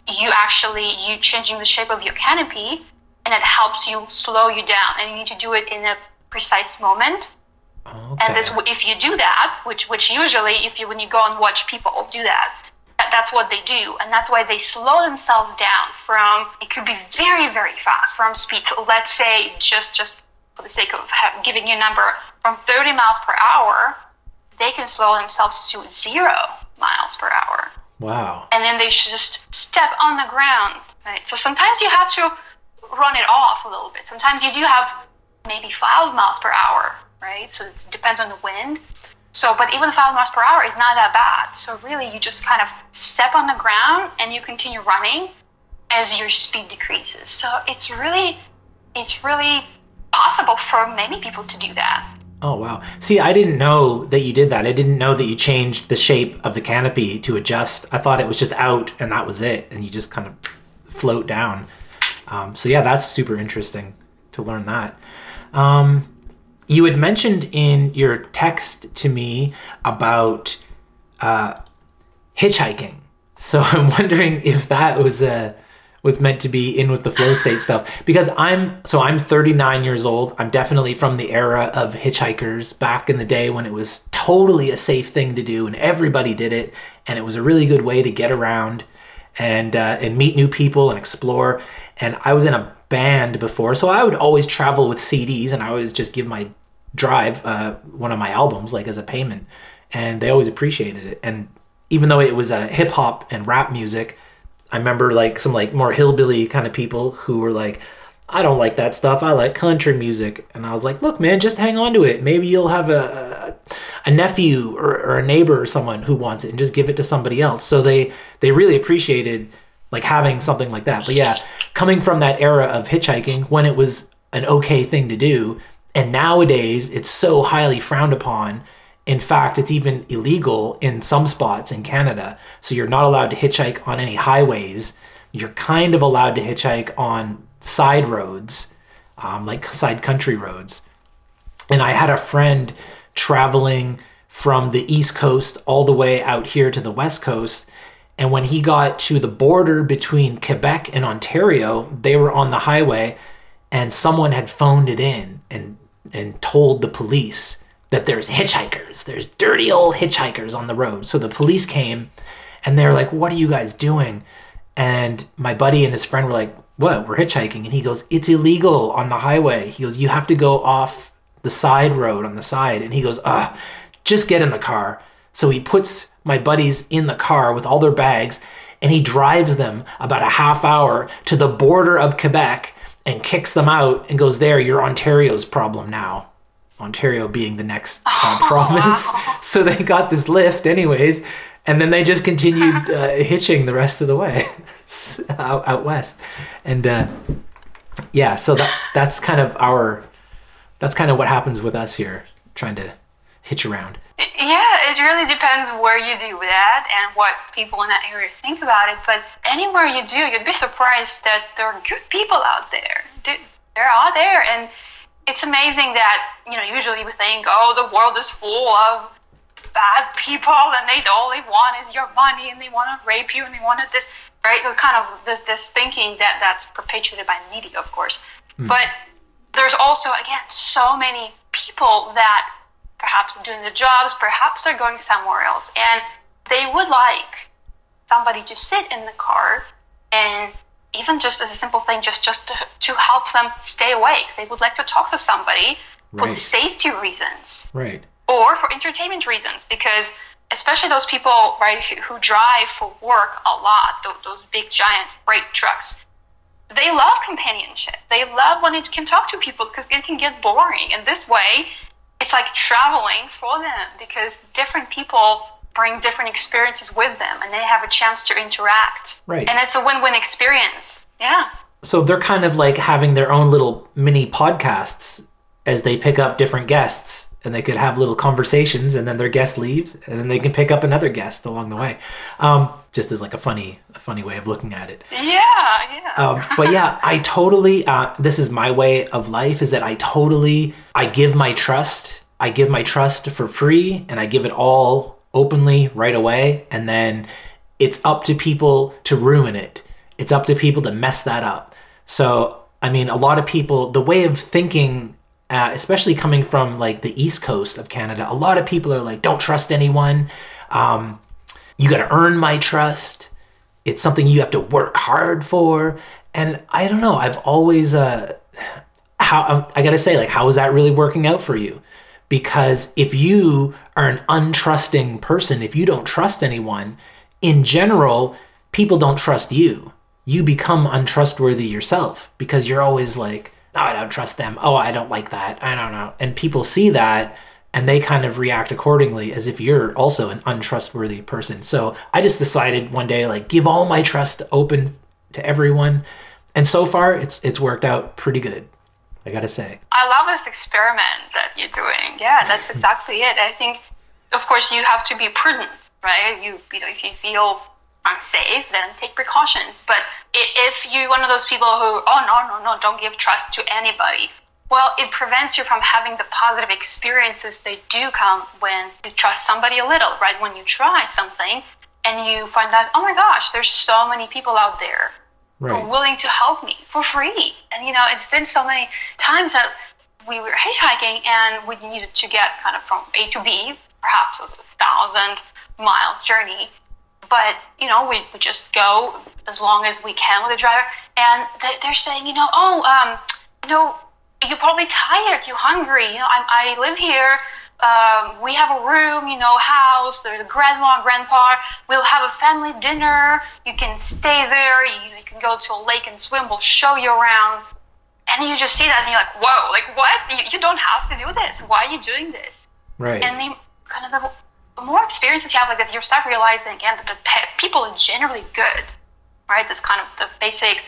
you actually you changing the shape of your canopy and it helps you slow you down and you need to do it in a precise moment okay. and this if you do that which which usually if you when you go and watch people do that, that that's what they do and that's why they slow themselves down from it could be very very fast from speeds let's say just just for the sake of have, giving you a number from 30 miles per hour they can slow themselves to zero miles per hour Wow. And then they should just step on the ground, right? So sometimes you have to run it off a little bit. Sometimes you do have maybe five miles per hour, right? So it depends on the wind. So, but even five miles per hour is not that bad. So really, you just kind of step on the ground and you continue running as your speed decreases. So it's really, it's really possible for many people to do that. Oh wow! See, I didn't know that you did that. I didn't know that you changed the shape of the canopy to adjust. I thought it was just out and that was it, and you just kind of float down. Um, so yeah, that's super interesting to learn that. Um, you had mentioned in your text to me about uh, hitchhiking. So <laughs> I'm wondering if that was a was meant to be in with the flow state stuff because I'm so I'm 39 years old. I'm definitely from the era of hitchhikers back in the day when it was totally a safe thing to do and everybody did it and it was a really good way to get around and uh, and meet new people and explore. And I was in a band before, so I would always travel with CDs and I would just give my drive uh, one of my albums like as a payment, and they always appreciated it. And even though it was a uh, hip hop and rap music I remember like some like more hillbilly kind of people who were like, I don't like that stuff. I like country music. And I was like, look, man, just hang on to it. Maybe you'll have a, a, a nephew or, or, a neighbor or someone who wants it and just give it to somebody else. So they, they really appreciated like having something like that. But yeah, coming from that era of hitchhiking when it was an okay thing to do. And nowadays it's so highly frowned upon in fact, it's even illegal in some spots in Canada. So you're not allowed to hitchhike on any highways. You're kind of allowed to hitchhike on side roads, um, like side country roads. And I had a friend traveling from the East Coast all the way out here to the West Coast. And when he got to the border between Quebec and Ontario, they were on the highway and someone had phoned it in and, and told the police that there's hitchhikers. There's dirty old hitchhikers on the road. So the police came and they're like, What are you guys doing? And my buddy and his friend were like, What? We're hitchhiking. And he goes, It's illegal on the highway. He goes, You have to go off the side road on the side. And he goes, Ah, just get in the car. So he puts my buddies in the car with all their bags and he drives them about a half hour to the border of Quebec and kicks them out and goes, There, you're Ontario's problem now. Ontario being the next <laughs> uh, oh, province. Wow. <laughs> So they got this lift, anyways, and then they just continued uh, hitching the rest of the way <laughs> out, out west. And uh, yeah, so that that's kind of our that's kind of what happens with us here, trying to hitch around. Yeah, it really depends where you do that and what people in that area think about it. But anywhere you do, you'd be surprised that there are good people out there. They're out there, and it's amazing that you know usually we think oh the world is full of bad people and they all they want is your money and they want to rape you and they want to this right the kind of this this thinking that that's perpetuated by media of course mm. but there's also again so many people that perhaps doing the jobs perhaps they're going somewhere else and they would like somebody to sit in the car and even just as a simple thing, just just to, to help them stay awake. They would like to talk to somebody right. for safety reasons, right, or for entertainment reasons, because especially those people right who, who drive for work a lot, those, those big giant freight trucks. They love companionship. They love when it can talk to people because it can get boring. And this way, it's like traveling for them because different people bring different experiences with them and they have a chance to interact. Right. And it's a win win experience. Yeah. So they're kind of like having their own little mini podcasts as they pick up different guests and they could have little conversations and then their guest leaves and then they can pick up another guest along the way. Um, just as like a funny a funny way of looking at it. Yeah yeah. Um, but yeah i totally uh, this is my way of life is that i totally i give my trust i give my trust for free and i give it all openly right away and then it's up to people to ruin it. It's up to people to mess that up. So i mean a lot of people the way of thinking uh, especially coming from like the east coast of canada a lot of people are like don't trust anyone. Um, you got to earn my trust. It's something you have to work hard for. And i don't know i've always uh how um, i gotta say like how is that really working out for you? Because if you are an untrusting person, if you don't trust anyone, in general, people don't trust you. You become untrustworthy yourself because you're always like, no, I don't trust them. Oh, I don't like that. I don't know. And people see that and they kind of react accordingly as if you're also an untrustworthy person. So I just decided one day, like, give all my trust open to everyone. And so far, it's it's worked out pretty good. I gotta say. I love this experiment that you're doing. Yeah, that's <laughs> exactly it. I think, of course, you have to be prudent, right? You, you know, if you feel unsafe, then take precautions. But if you're one of those people who, oh no, no, no, don't give trust to anybody, Well, it prevents you from having the positive experiences they do come when you trust somebody a little, right? When you try something and you find out, oh my gosh, there's so many people out there right. who are willing to help me for free. And you know, it's been so many times that we were hitchhiking and we needed to get kind of from A to B, perhaps a thousand mile journey. But you know, we, we just go as long as we can with the driver, and they're saying, you know, oh, um, you know, you're probably tired, you're hungry. You know, I, I live here. Um, we have a room, you know, house. There's a grandma, grandpa. We'll have a family dinner. You can stay there. You, you can go to a lake and swim. We'll show you around. And you just see that and you're like, whoa, like what? You, you don't have to do this. Why are you doing this? Right. And the kind of more experiences you have like that, you start realizing again that the people are generally good, right? This kind of the basic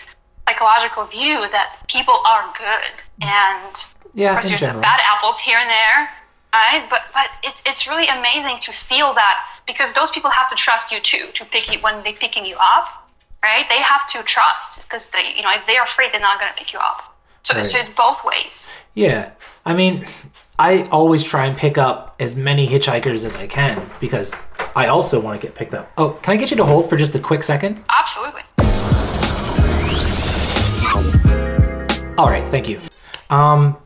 psychological view that people are good and yeah, of course there's general. bad apples here and there right but but it's it's really amazing to feel that because those people have to trust you too to pick you when they're picking you up right they have to trust because they you know if they're afraid they're not going to pick you up so, right. so it's both ways yeah i mean i always try and pick up as many hitchhikers as i can because i also want to get picked up oh can i get you to hold for just a quick second absolutely all right thank you um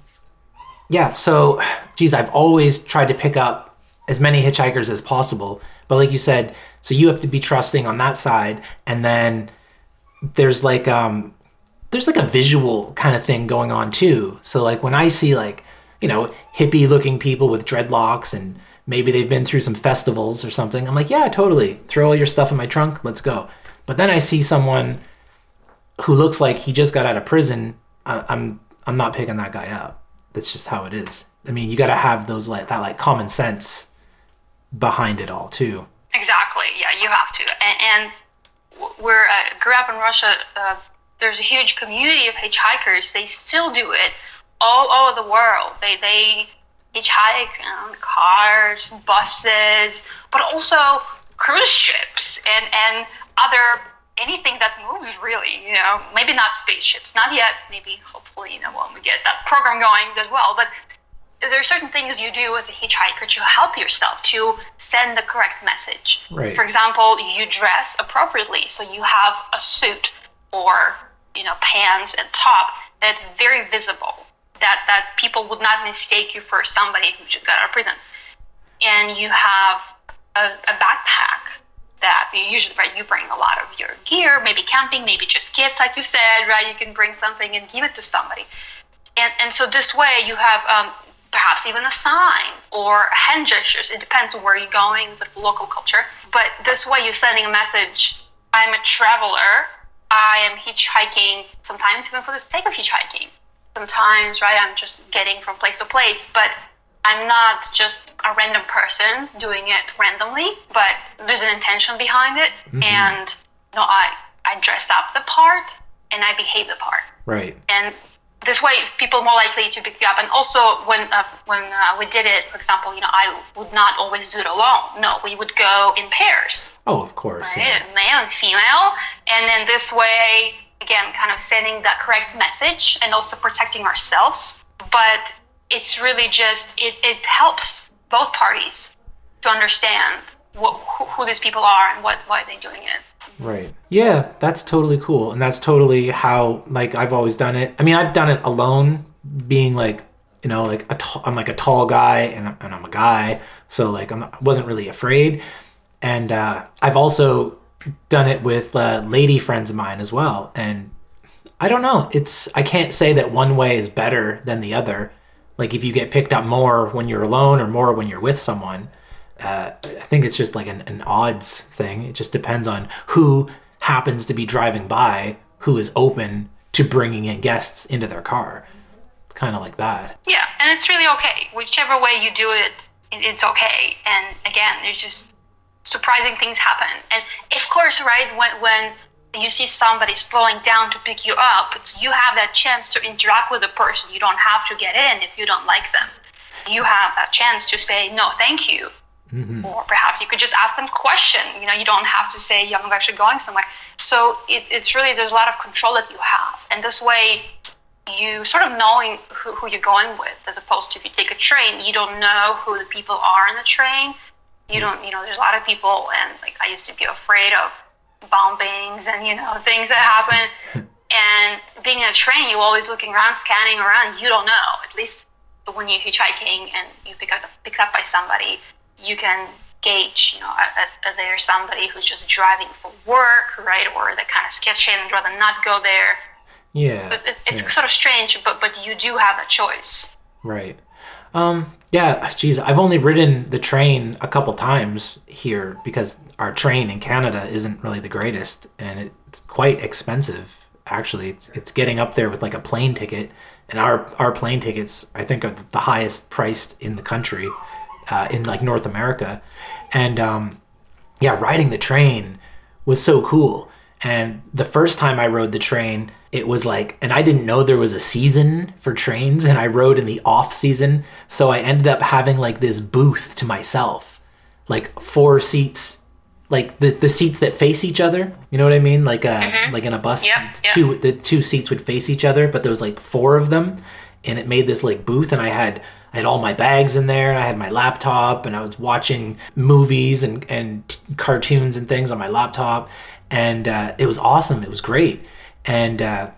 yeah, so geez, I've always tried to pick up as many hitchhikers as possible. But like you said, so you have to be trusting on that side, and then there's like um there's like a visual kind of thing going on too. So like when I see like, you know, hippie looking people with dreadlocks and maybe they've been through some festivals or something, I'm like, yeah, totally. Throw all your stuff in my trunk, let's go. But then I see someone who looks like he just got out of prison, I'm I'm not picking that guy up that's just how it is. I mean, you got to have those like that like common sense behind it all too. Exactly. Yeah, you have to. And, and where I grew up in Russia, uh, there's a huge community of hitchhikers. They still do it all over the world. They they hitchhike on cars, buses, but also cruise ships and and other anything that moves really you know. Maybe not spaceships not yet. Maybe hopefully you know when we get that program going as well. But there are certain things you do as a hitchhiker to help yourself to send the correct message. Right. for example you dress appropriately. So you have a suit or you know pants and top that's very visible that that people would not mistake you for somebody who just got out of prison. And you have a, a backpack that you usually right you bring a lot of your gear maybe camping maybe just gifts like you said right you can bring something and give it to somebody. And and so this way you have um, perhaps even a sign or hand gestures. It depends where you're going sort of local culture. But this way you're sending a message i'm a traveler. I am hitchhiking sometimes even for the sake of hitchhiking sometimes right i'm just getting from place to place but I'm not just a random person doing it randomly, but there's an intention behind it, mm-hmm. and you know, I I dress up the part and I behave the part. Right. And this way, people are more likely to pick you up. And also, when uh, when uh, we did it, for example, you know, I would not always do it alone. No, we would go in pairs. Oh, of course. Right? Yeah. Male and female, and then this way, again, kind of sending that correct message and also protecting ourselves. But it's really just it, it helps both parties to understand what, who, who these people are and what why they're doing it. Right. Yeah, that's totally cool, and that's totally how like I've always done it. I mean, I've done it alone, being like you know like a t- I'm like a tall guy and, and I'm a guy, so like I'm, I wasn't really afraid. And uh, I've also done it with uh, lady friends of mine as well, and I don't know. It's I can't say that one way is better than the other like if you get picked up more when you're alone or more when you're with someone, uh, I think it's just like an, an odds thing. It just depends on who happens to be driving by, who is open to bringing in guests into their car. It's kind of like that. Yeah, and it's really okay. Whichever way you do it, it's okay. And again, it's just surprising things happen. And of course, right when when you see somebody slowing down to pick you up, you have that chance to interact with the person. You don't have to get in if you don't like them. You have that chance to say, no, thank you. Mm-hmm. Or perhaps you could just ask them a question. You know, you don't have to say, yeah, I'm actually going somewhere. So it, it's really, there's a lot of control that you have. And this way, you sort of knowing who, who you're going with, as opposed to if you take a train, you don't know who the people are in the train. You don't, you know, there's a lot of people, and like I used to be afraid of bombings and you know <laughs> things that happen. <laughs> and being in a train, you're always looking around, scanning around. You don't know. At least when you're hitchhiking and you pick up picked up by somebody, you can gauge, you know, uh, there's somebody who's just driving for work, right, or they're kind of sketchy and rather not go there. Yeah. But it, it's yeah. sort of strange, but but you do have a choice. Right. Um, yeah, geez, I've only ridden the train a couple times here because our train in Canada isn't really the greatest, and it's quite expensive. Actually, it's it's getting up there with like a plane ticket, and our our plane tickets I think are the highest priced in the country, uh, in like North America, and um, yeah, riding the train was so cool. And the first time I rode the train, it was like, and I didn't know there was a season for trains, and I rode in the off season. So I ended up having like this booth to myself, like four seats, like the, the seats that face each other. You know what I mean? Like uh, like in a bus, Yep, yep. two the two seats would face each other, but there was like four of them, and it made this like booth, and I had I had all my bags in there, and I had my laptop, and I was watching movies and and t- cartoons and things on my laptop, and uh, it was awesome. It was great, and. Uh,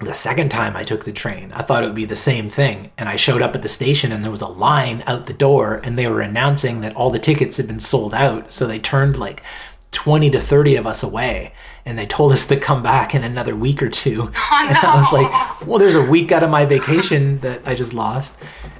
the second time I took the train, I thought it would be the same thing. And I showed up at the station and there was a line out the door and they were announcing that all the tickets had been sold out. So they turned like 20 to 30 of us away and they told us to come back in another week or two. <laughs> And I was like, well, there's a week out of my vacation that I just lost.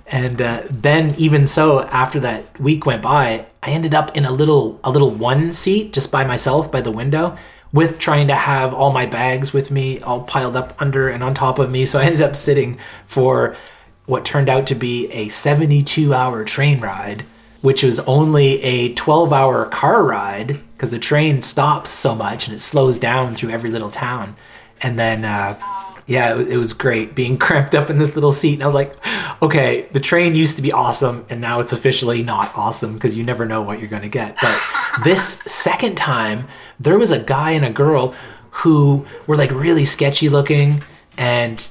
And uh, then even so, after that week went by, I ended up in a little a little one seat just by myself by the window with trying to have all my bags with me all piled up under and on top of me. So I ended up sitting for what turned out to be a 72 hour train ride, which was only a 12 hour car ride because the train stops so much and it slows down through every little town. And then, uh, yeah, it, it was great being <laughs> cramped up in this little seat. And I was like, okay, the train used to be awesome, and now it's officially not awesome because you never know what you're going to get. But <laughs> this second time, there was a guy and a girl who were like really sketchy looking, and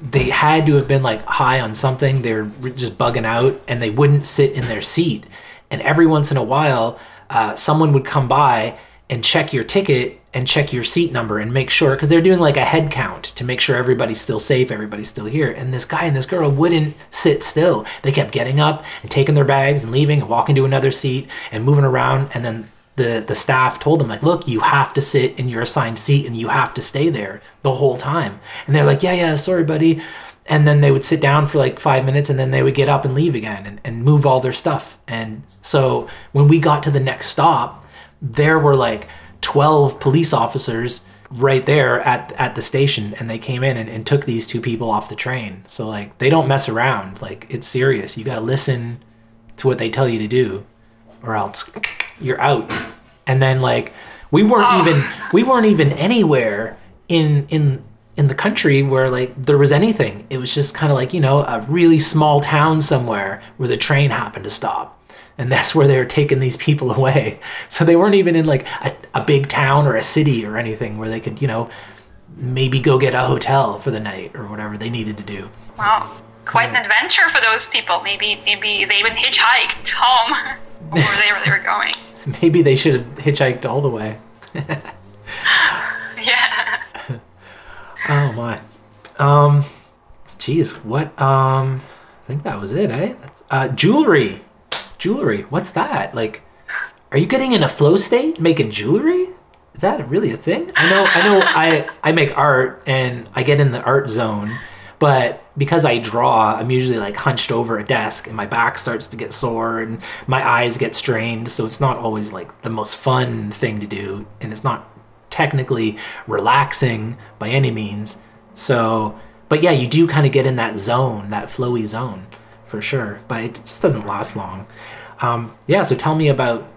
they had to have been like high on something. They're just bugging out, and they wouldn't sit in their seat. And every once in a while, uh, someone would come by and check your ticket and check your seat number and make sure because they're doing like a head count to make sure everybody's still safe, everybody's still here. And this guy and this girl wouldn't sit still. They kept getting up and taking their bags and leaving and walking to another seat and moving around. And then the the staff told them like, look, you have to sit in your assigned seat and you have to stay there the whole time. And they're like, yeah, yeah, sorry, buddy. And then they would sit down for like five minutes and then they would get up and leave again and, and move all their stuff. And so when we got to the next stop, there were like 12 police officers right there at at the station and they came in and, and took these two people off the train so like they don't mess around like it's serious you got to listen to what they tell you to do or else you're out and then like we weren't Oh. even we weren't even anywhere in in in the country where like there was anything it was just kind of like you know a really small town somewhere where the train happened to stop and that's where they were taking these people <laughs> away so they weren't even in like a, a big town or a city or anything where they could you know maybe go get a hotel for the night or whatever they needed to do Wow, quite an adventure for those people. Maybe maybe they even hitchhiked home <laughs> or wherever they were going. <laughs> maybe they should have hitchhiked all the way Yeah. Oh my. Um geez, what um I think that was it, eh? Uh jewelry. Jewelry. What's that? Like are you getting in a flow state making jewelry? Is that really a thing? I know I know I I make art and I get in the art zone, but because I draw, I'm usually like hunched over a desk and my back starts to get sore and my eyes get strained, so it's not always like the most fun thing to do and it's not technically relaxing by any means. So, but yeah, you do kind of get in that zone, that flowy zone, for sure. But it just doesn't last long. Um, yeah. So tell me about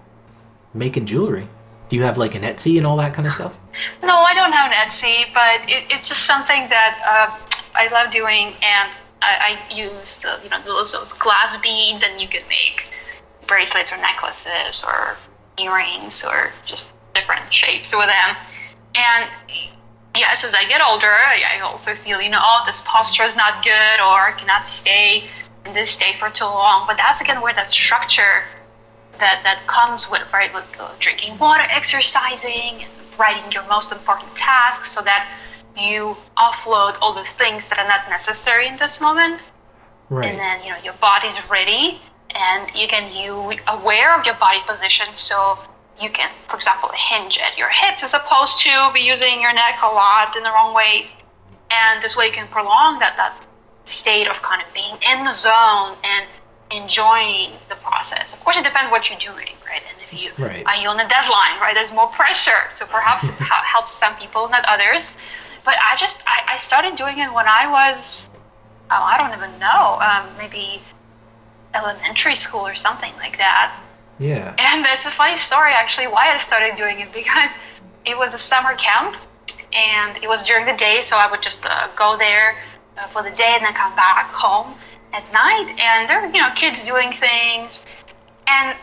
making jewelry. Do you have like an Etsy and all that kind of stuff? No, I don't have an Etsy, but it, it's just something that uh, I love doing, and I, I use the you know those those glass beads, and you can make bracelets or necklaces or earrings or just different shapes with them. And yes, as I get older, I also feel, you know, oh, this posture is not good or I cannot stay in this state for too long. But that's again where that structure that, that comes with, right, with uh, drinking water, exercising, writing your most important tasks so that you offload all the things that are not necessary in this moment. Right. And then, you know, your body's ready and you can you aware of your body position so you can, for example, hinge at your hips as opposed to be using your neck a lot in the wrong way. And this way you can prolong that, that state of kind of being in the zone and enjoying the process. Of course, it depends what you're doing, right? And if you right. are you on a deadline, right? There's more pressure, so perhaps it <laughs> helps some people, not others. But I just I, I started doing it when I was oh I don't even know um, maybe elementary school or something like that. Yeah. And that's a funny story actually why I started doing it because it was a summer camp and it was during the day, so I would just uh, go there uh, for the day and then come back home at night. And there were you know kids doing things, and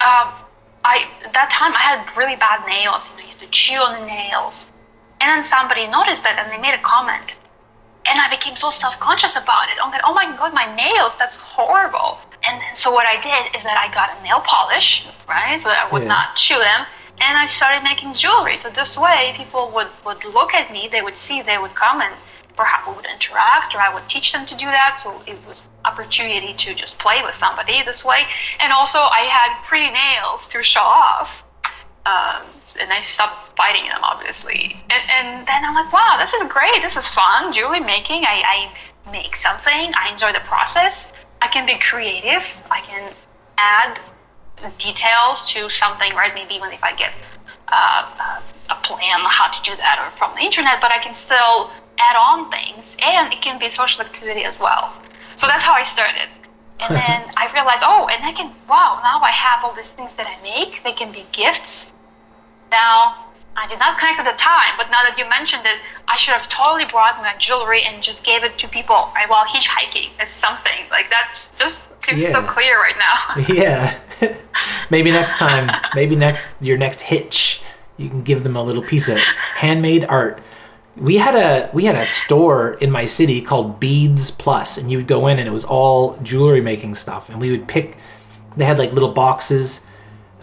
uh, I that time I had really bad nails. You know, I used to chew on the nails, and then somebody noticed it and they made a comment, and I became so self-conscious about it. I'm like, oh my god, my nails, that's horrible. And so what I did is that I got a nail polish, right, so that I would Yeah. not chew them, and I started making jewelry. So this way, people would would look at me, they would see, they would come, and perhaps we would interact, or I would teach them to do that. So it was opportunity to just play with somebody this way, and also I had pretty nails to show off. Um, and I stopped biting them, obviously. And, and then I'm like, wow, this is great. This is fun. Jewelry making. I, I make something. I enjoy the process. I can be creative. I can add details to something, right? Maybe even if I get uh, a plan how to do that or from the internet, but I can still add on things, and it can be social activity as well. So that's how I started. And <laughs> then I realized, oh, and I can, wow, now I have all these things that I make. They can be gifts. Now, I did not connect at the time, but now that you mentioned it, I should have totally brought my jewelry and just gave it to people right, while hitchhiking. It's something like that. Just seems so clear right now. <laughs> <laughs> Yeah. <laughs> maybe next time, maybe next your next hitch, you can give them a little piece of handmade art. We had a we had a store in my city called Beads Plus, and you would go in and it was all jewelry making stuff, and we would pick. They had like little boxes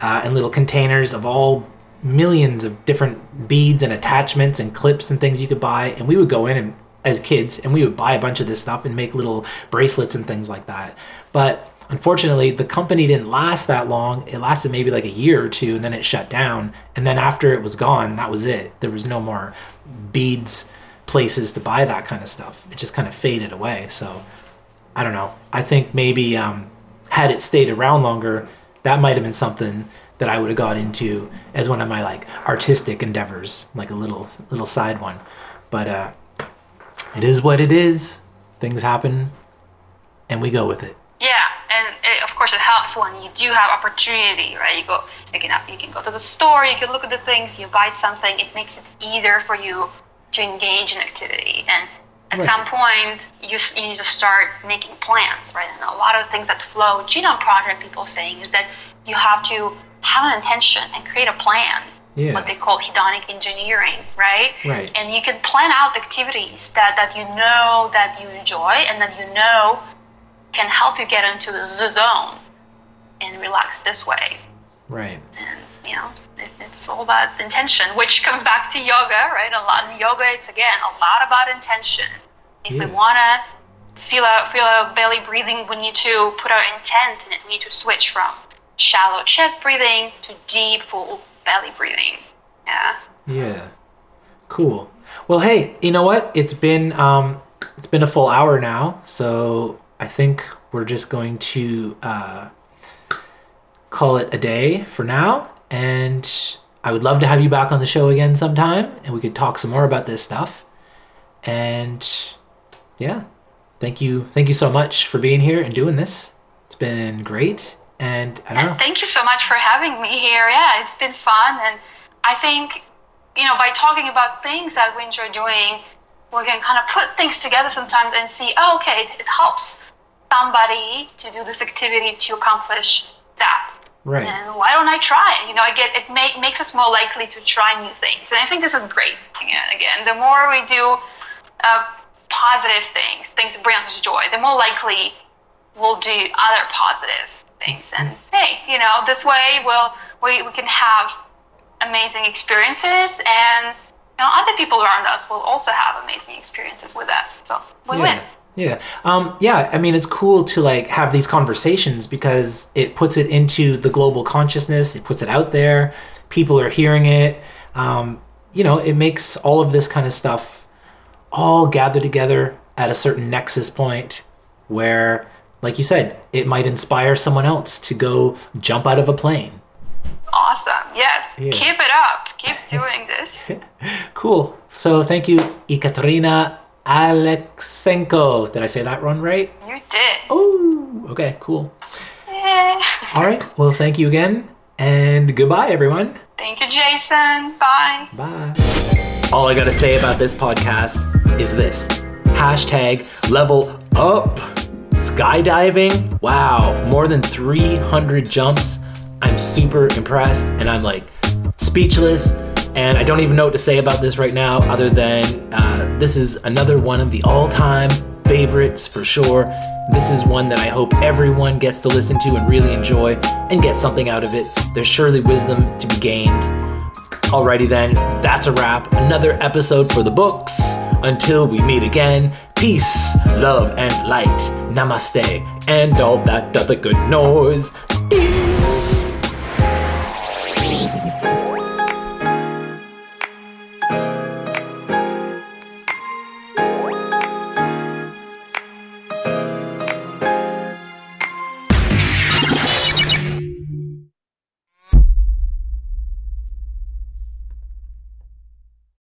uh, and little containers of all millions of different beads and attachments and clips and things you could buy, and we would go in and as kids and we would buy a bunch of this stuff and make little bracelets and things like that. But unfortunately, the company didn't last that long. It lasted maybe like a year or two and then it shut down. And then after it was gone, that was it. There was no more beads places to buy that kind of stuff. It just kind of faded away. So I don't know. I think maybe um, had it stayed around longer, that might have been something that I would have got into as one of my like artistic endeavors, like a little little side one. But uh, it is what it is. Things happen, and we go with it. Yeah, and it, of course it helps when you do have opportunity, right? You go, you can you can go to the store, you can look at the things, you buy something. It makes it easier for you to engage in activity, and at Right. some point you you need to start making plans, right? And a lot of the things that Flow Genome Project people saying is that you have to have an intention and create a plan. Yeah. What they call hedonic engineering, right? Right. And you can plan out activities that, that you know that you enjoy and that you know can help you get into the zone and relax this way. Right. And you know, it, it's all about intention, which comes back to yoga, right? A lot in yoga, it's again a lot about intention. If Yeah. we wanna feel a feel a belly breathing, we need to put our intent in it. We need to switch from shallow chest breathing to deep, full belly breathing. Yeah. Yeah. Cool. Well, hey, you know what? It's been um, it's been a full hour now, so I think we're just going to uh, call it a day for now. And I would love to have you back on the show again sometime, and we could talk some more about this stuff. And yeah, thank you, thank you so much for being here and doing this. It's been great, and I don't know. Thank you so much for having me here. Yeah, it's been fun. And I think, you know, by talking about things that we enjoy doing, we can kind of put things together sometimes and see, oh, okay, it, it helps somebody to do this activity to accomplish that. Right. And why don't I try? You know, I get it make, makes us more likely to try new things, and I think this is great. Again, again, the more we do uh, positive things, things that bring us joy, the more likely we'll do other positive things. And hey, you know, this way we'll we, we can have amazing experiences and you know, other people around us will also have amazing experiences with us. So we yeah. win. Yeah. Um, yeah. I mean, it's cool to like have these conversations because it puts it into the global consciousness. It puts it out there. People are hearing it. Um, you know, it makes all of this kind of stuff all gather together at a certain nexus point where, like you said, it might inspire someone else to go jump out of a plane. Awesome. Yes. Yeah. Keep it up. Keep <laughs> doing this. Cool. So thank you, Ekaterina Alexenko. Did I say that one right? You did. Oh, okay, cool. Yeah. All right. Well, thank you again, and goodbye, everyone. Thank you, Jason. Bye. Bye. All I gotta say about this podcast is this hashtag level up skydiving. Wow, more than 300 jumps. I'm super impressed and I'm like speechless. And I don't even know what to say about this right now, other than uh, this is another one of the all time favorites for sure. This is one that I hope everyone gets to listen to and really enjoy and get something out of it. There's surely wisdom to be gained. Alrighty then, that's a wrap. Another episode for the books. Until we meet again, peace, love, and light. Namaste, and all that other good noise.